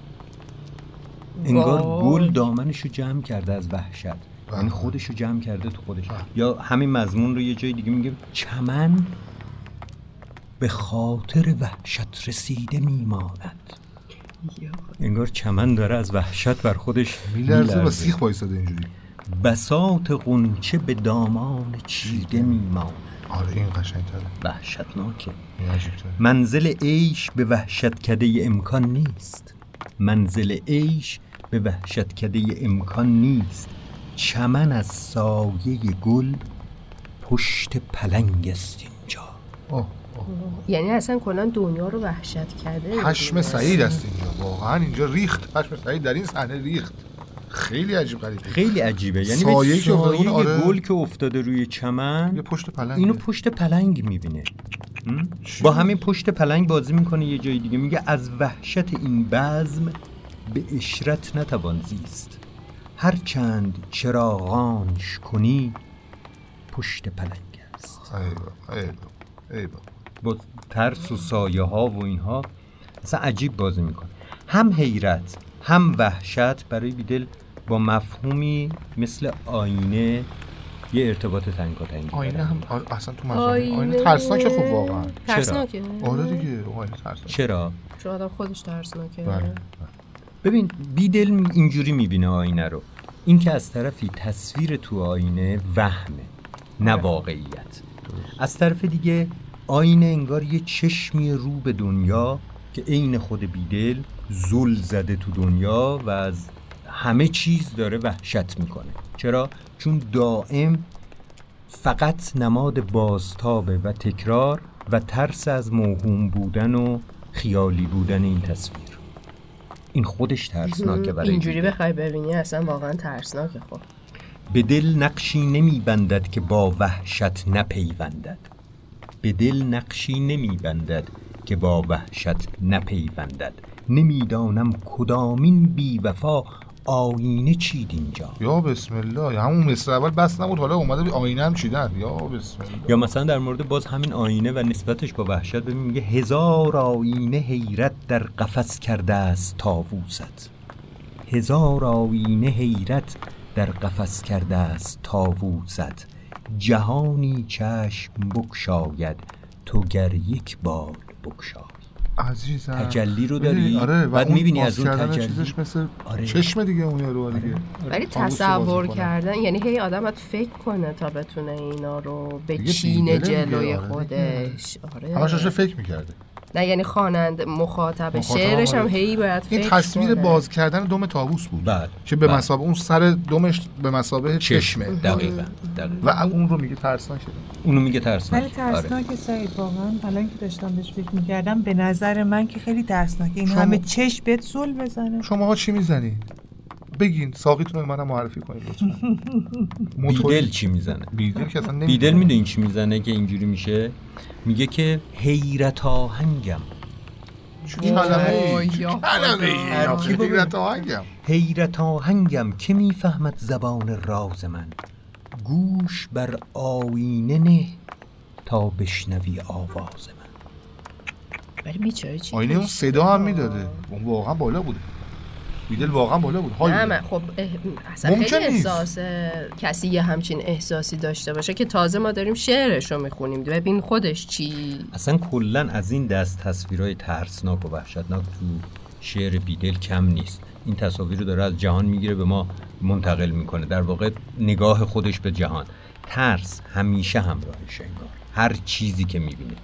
S4: انگار. گل دامنشو جمع کرده از وحشت. یعنی خودشو جمع کرده تو خودش. یا همین مضمون رو یه جای دیگه میگه چمن به خاطر وحشت رسیده میماند. انگار چمن داره از وحشت بر خودش
S5: میلرزه و. سیخ وایساده اینجوری.
S4: بساط قنچه به دامان چیده میماند.
S5: آره این قشنگتره.
S4: وحشتناکه. منزل عیش به وحشت کده امکان نیست. منزل عیش به وحشت کده امکان نیست. چمن از سایه گل پشت پلنگ است اینجا.
S5: اوه اوه.
S3: یعنی اصلا کلا دنیا رو وحشت کرده
S5: پشم سعید است اینجا. واقعا اینجا ریخت. پشم سعید در این صحنه ریخت. خیلی عجیب غریبه.
S4: خیلی عجیبه. یعنی سایه,
S5: بود، آره.
S4: گل که افتاده روی چمن
S5: یه پشت پلنگ
S4: اینو پشت پلنگ می‌بینه. با همین پشت پلنگ بازی می‌کنه یه جای دیگه. میگه از وحشت این بزم به اشرت نتوان زیست. هرچند چراغانش کنی پشت پلنگ است. با ترس و سایه ها و اینها اصلا عجیب بازی می‌کنه. هم حیرت هم وحشت برای بیدل با مفهومی مثل آینه یه ارتباط تنگاتنگی
S5: آینه. هم آ- اصلا تو مزاحم
S3: آینه.
S5: آینه ترسناکه خب واقعا.
S3: ترسناکه.
S5: آره دیگه آینه ترسناک
S4: چرا؟
S3: چون آدم خودش ترسناکه.
S5: بله
S4: ببین بیدل اینجوری می‌بینه آینه رو. این که از طرفی تصویر تو آینه وهمه نه واقعیت. از طرف دیگه آینه انگار یه چشمی رو به دنیا که عین خود بیدل زل زده تو دنیا و از همه چیز داره وحشت می‌کنه. چرا؟ چون دائم فقط نماد بازتابه و تکرار و ترس از موهوم بودن و خیالی بودن این تصویر. این خودش ترسناکه برای
S3: اینجوری. بخوای ببینی اصلا واقعا ترسناکه خب.
S4: به دل نقشی نمیبندد که با وحشت نپیوندد. به دل نقشی نمیبندد که با وحشت نپیوندد. نمی‌دانم کدامین بی وفا آینه چید اینجا؟
S5: یا بسم الله یا همون مصر اول بس نبود حالا اومده آینه هم چیدن. یا بسم الله.
S4: یا مثلا در مورد باز همین آینه و نسبتش با وحشت ببین میگه هزار آینه حیرت در قفس کرده است تاووست هزار آینه حیرت در قفس کرده است تاووست جهانی چشم بکشاید تو گر یک بار بکشای.
S5: عزیزم
S4: تجلی رو؟ داری
S5: آره
S4: بعد می‌بینی از اون تجلی
S5: چیزش مثل
S4: آره.
S5: چشم دیگه اون یارو دیگه
S3: ولی
S5: قابوس بازی
S3: تصور. کردن یعنی هی آدم باید فکر کنه تا بتونه اینا رو به
S5: دیگه
S3: چینه
S5: بیدله دیگه،
S3: جلوی
S5: آره.
S3: خودش آره
S5: همش داشته فکر می‌کرده
S3: نه یعنی خواننده مخاطب
S5: مخاطب
S3: شعرش هم
S5: آره.
S3: هی باید
S5: این تصویر
S3: کنه.
S5: باز کردن دم تابوس بود.
S4: بله.
S5: که به
S4: بله.
S5: مسابقه اون سر دمش به مسابقه چشمه.
S4: دقیقا دقیقا.
S5: و اون رو میگه ترسناک شده.
S4: اونو میگه
S2: ولی
S4: ترسناک آره.
S2: ترسناک سعید واقعا الان که داشتم بهش فکر می‌کردم به نظر من که خیلی ترسناکه این
S5: شما-
S2: همه چشم بهت زل بزنه.
S5: شماها چی می‌زنید بگین ساقیتون رو منم معرفی کنید لطفا. (laughs)
S4: بیدل چی می‌زنه؟
S5: بیدل که اصلا
S4: بیدل می‌دونی چی می‌زنه که اینجوری میشه؟ میگه که حیرت آهنگم.
S5: حیرت آهنگم.
S4: حیرت آهنگم که می‌فهمد زبان راز من. گوش بر آینه نه تا بشنوی آواز من.
S3: ولی بیچاره چی
S5: آینه اون صدا هم؟ می‌داده. اون واقعا بالا بوده. بیدل واقعا بالا بود. های
S3: نه. من خب اصلا خیلی
S5: نیست.
S3: احساس کسی یه همچین احساسی داشته باشه که تازه ما داریم شعرش رو می‌خونیم. ببین خودش چی
S4: اصلا کلا از این دست تصویرهای ترسناک و وحشتناک تو شعر بیدل کم نیست. این تصاویر رو داره از جهان می‌گیره به ما منتقل می‌کنه. در واقع نگاه خودش به جهان. ترس همیشه همراهش انگار. هر چیزی که می‌بینه.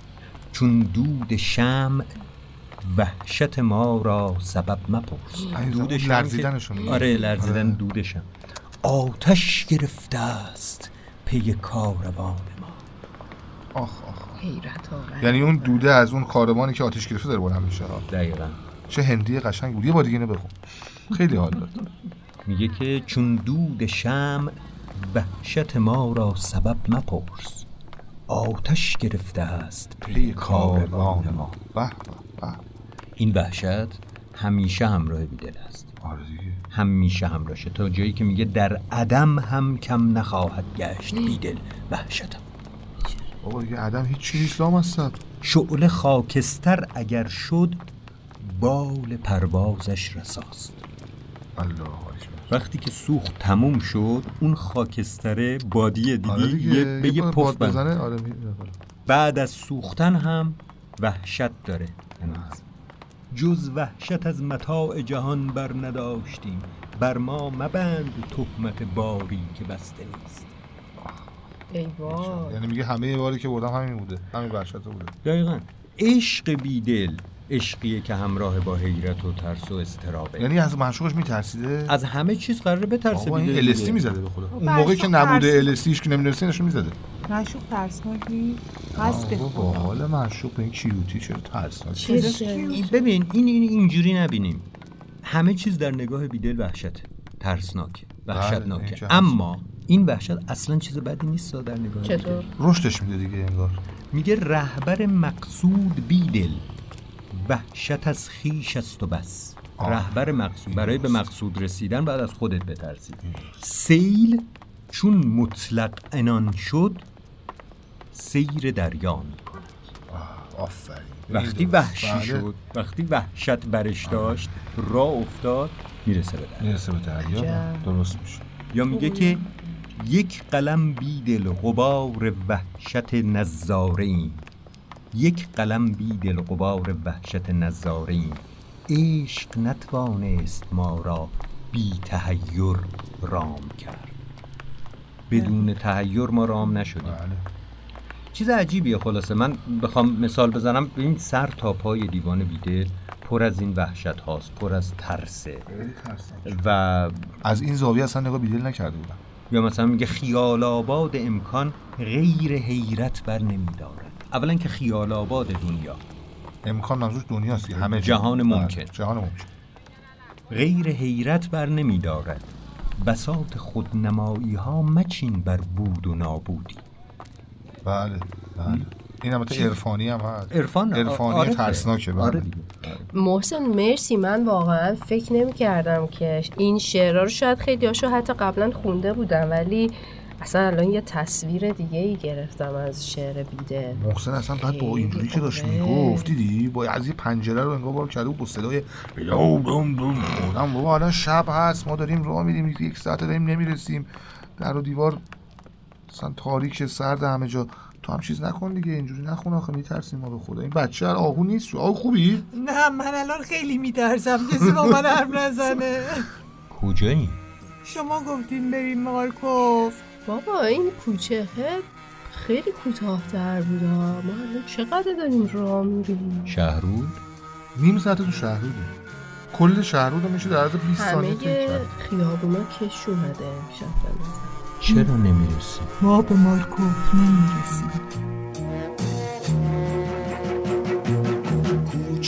S4: چون دود شم وحشت ما را سبب مپرس.
S5: این
S4: دود
S5: دود
S4: شمع که-
S5: لرزیدنشو میگه.
S4: آره لرزیدن
S5: آره.
S4: دودشم. آتش گرفته است پی کاروان ما.
S5: آخ آخ
S3: حیرت آور.
S5: یعنی اون دوده از اون کاروانی که آتش گرفته داره بلند میشه.
S4: دقیقا.
S5: چه هندی قشنگ بود. یه بار دیگه اینو بخون خیلی حال داد.
S4: میگه که چون دود شم وحشت ما را سبب مپرس. آتش گرفته است
S5: پی کاروان ما.
S4: ما.
S5: به به به.
S4: این وحشت همیشه همراه بیدل است.
S5: آره دیگه.
S4: همیشه همراهشه تا جایی که میگه در عدم هم کم نخواهد گشت بیدل. وحشتم
S5: بابا دیگه عدم هیچ چیزی اسلام هستن
S4: شعله خاکستر اگر شد بال پروازش رساست.
S5: الله
S4: وقتی که سوخت تموم شد اون خاکستره بادی دیدی
S5: آره دیگه.
S4: یه به یه پف.
S5: بزنه آره.
S4: بعد از سوختن هم وحشت داره. جز وحشت از متاع جهان بر نداشتیم. بر ما مبند تهمت باری که بسته نیست.
S3: ای وای.
S5: یعنی میگه همه باری که بردم همین بوده. همین وحشت بوده.
S4: دقیقا. عشق بیدل عشقیه که همراه با حیرت و ترس و استرابه
S5: یعنی از معشوقش میترسیده؟
S4: از همه چیز قراره بترسه
S5: بابا این
S4: دیگه.
S5: الستی می‌زده به خدا. اون
S2: معشوق
S5: موقعی که نبوده
S2: ترسید.
S5: الستی هیچ که نمی‌دونسته نشون می‌زده.
S2: مشوق ترسناکی هست به
S5: حال معشوق به این کیوتی چرا ترسناک
S4: ببین این این اینجوری نبینیم. همه چیز در نگاه بیدل
S5: بله، این
S4: وحشتناکه.
S5: که هست.
S4: اما این وحشت اصلا چیز بدی نیست در نگاه
S3: چطور.
S5: رشدش میده دیگه انگار.
S4: میگه رهبر مقصود بیدل. وحشت از خیش است و بس.
S5: آه.
S4: رهبر مقصود برای به مقصود رسیدن بعد از خودت بترسی. سیل چون مطلق انان شد سیر دریا می‌کند.
S5: آفرین.
S4: وقتی وحشی
S5: بله.
S4: شد وقتی وحشت برش داشت راه افتاد می‌رسه به دریا.
S5: می‌رسه به دریا. درست میشه.
S4: یا میگه که یک قلم بیدل غبار وحشت نظاره ایم یک قلم بیدل غبار وحشت نظاره ایم عشق نتوانست ما را بی تحیر رام کرد. بدون تحیر ما رام نشدیم.
S5: بله.
S4: چیز عجیبیه خلاصه. من بخوام مثال بزنم. ببین سر تا پای دیوان بیدل پر از این وحشت هاست پر از ترسه و
S5: از این زاویه اصلا نگاه بیدل نکرده بودم.
S4: یا مثلا میگه خیال آباد امکان غیر حیرت بر نمیدارد اولا که خیال آباد دنیا
S5: امکان منظورش دنیاست. همه.
S4: جهان
S5: بله،
S4: ممکن.
S5: جهان ممکن
S4: غیر حیرت بر نمیدارد بساط خودنمایی ها مچین بر بود و نابودی
S5: بله بله این البته عرفانی هم هست
S4: عرفان
S5: عرفانی
S4: آره
S5: ترسناکه بله.
S4: آره.
S3: محسن مرسی من واقعا فکر نمی کردم که این شعرها رو شاید خیلی هاشو حتی قبلا خونده بودم ولی اصلا الان یه تصویر دیگه ای گرفتم از شعر بیده.
S5: محسن اصلا بعد با اینجوری که داشت. می‌گفت دیدی؟ با از یه پنجره رو انگار بار کرده بود با صدای بوم بودم بابا الان شب هست ما داریم راه میریم یک ساعت داریم نمی‌رسیم. در و دیوار اصلا تاریک سرد همه جا. تو هم چیز نکن دیگه اینجوری نخون آخه میترسیم ما به خدا. این بچه آهو نیست. آهو خوبی؟
S2: نه من الان خیلی میترسم. کسی با من حرف نزنه.
S4: کجایی؟
S2: شما گفتین بریم مارکوف
S3: بابا این کوچه خیلی کوتاه‌تر بود ها. ما الان چقدر داریم راه میریم
S4: شهرود؟
S5: نیم ساعت تو شهروده کل شهرود رو میشه در عرض 20 ثانیه
S3: همه
S5: طی کرد.
S3: خیابونا کش اومده امشب.
S4: چرا نمی‌رسی؟
S2: ما به مارکوف نمی‌رسیم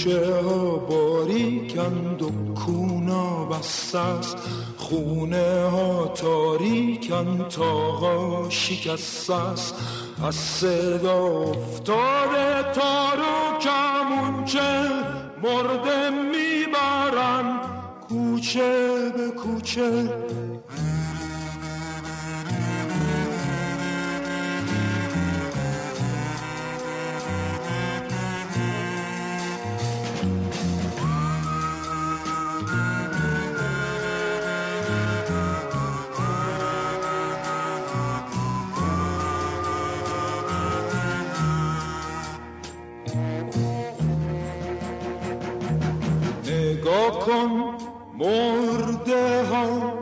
S6: کوچه ها باریکند و کونا بسته است. خونه ها تاریکند تاقا شکسته است. از صدا افتاده تار و کمونچه مرده می‌برن کوچه به کوچه کن مرده ها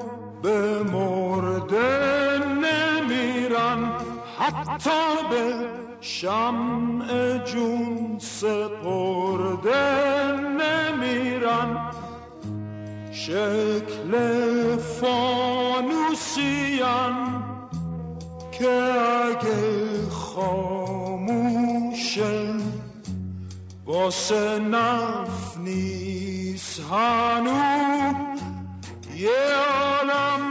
S6: به مرده نمیرن حتی به شمع جون سپرده نمیرن. شکل فانوسیان که اگه خاموشه واسه نف نیست هنو یه عالم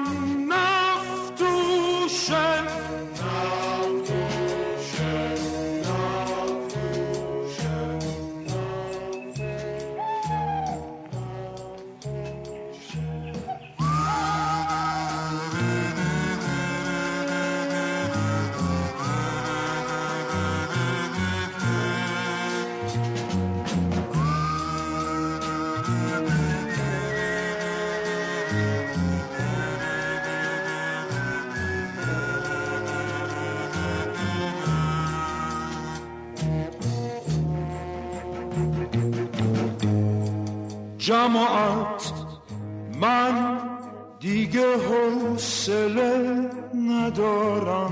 S6: جماعت من دیگه حوصله ندارم.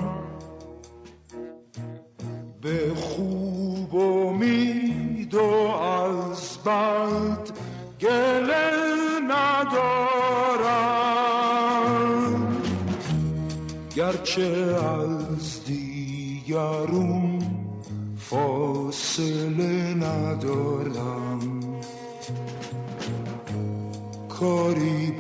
S6: به خوب امید و از بد گله ندارم. گرچه از دیگرون فاصله ندارم. کاری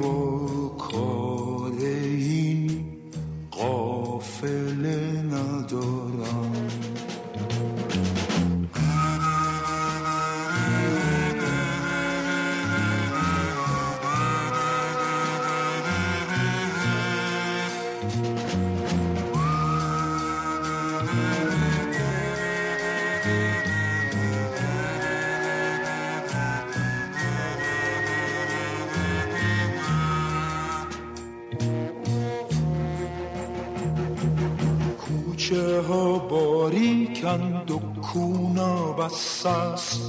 S6: باریکند و کونا بسست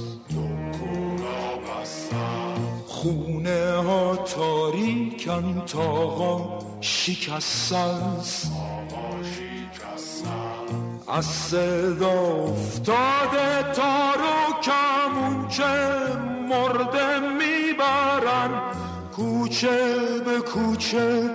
S6: خونه ها تاریکن تاقا شکسته است از صدا افتاده تار و کمونچه مرده می‌برن. کوچه به کوچه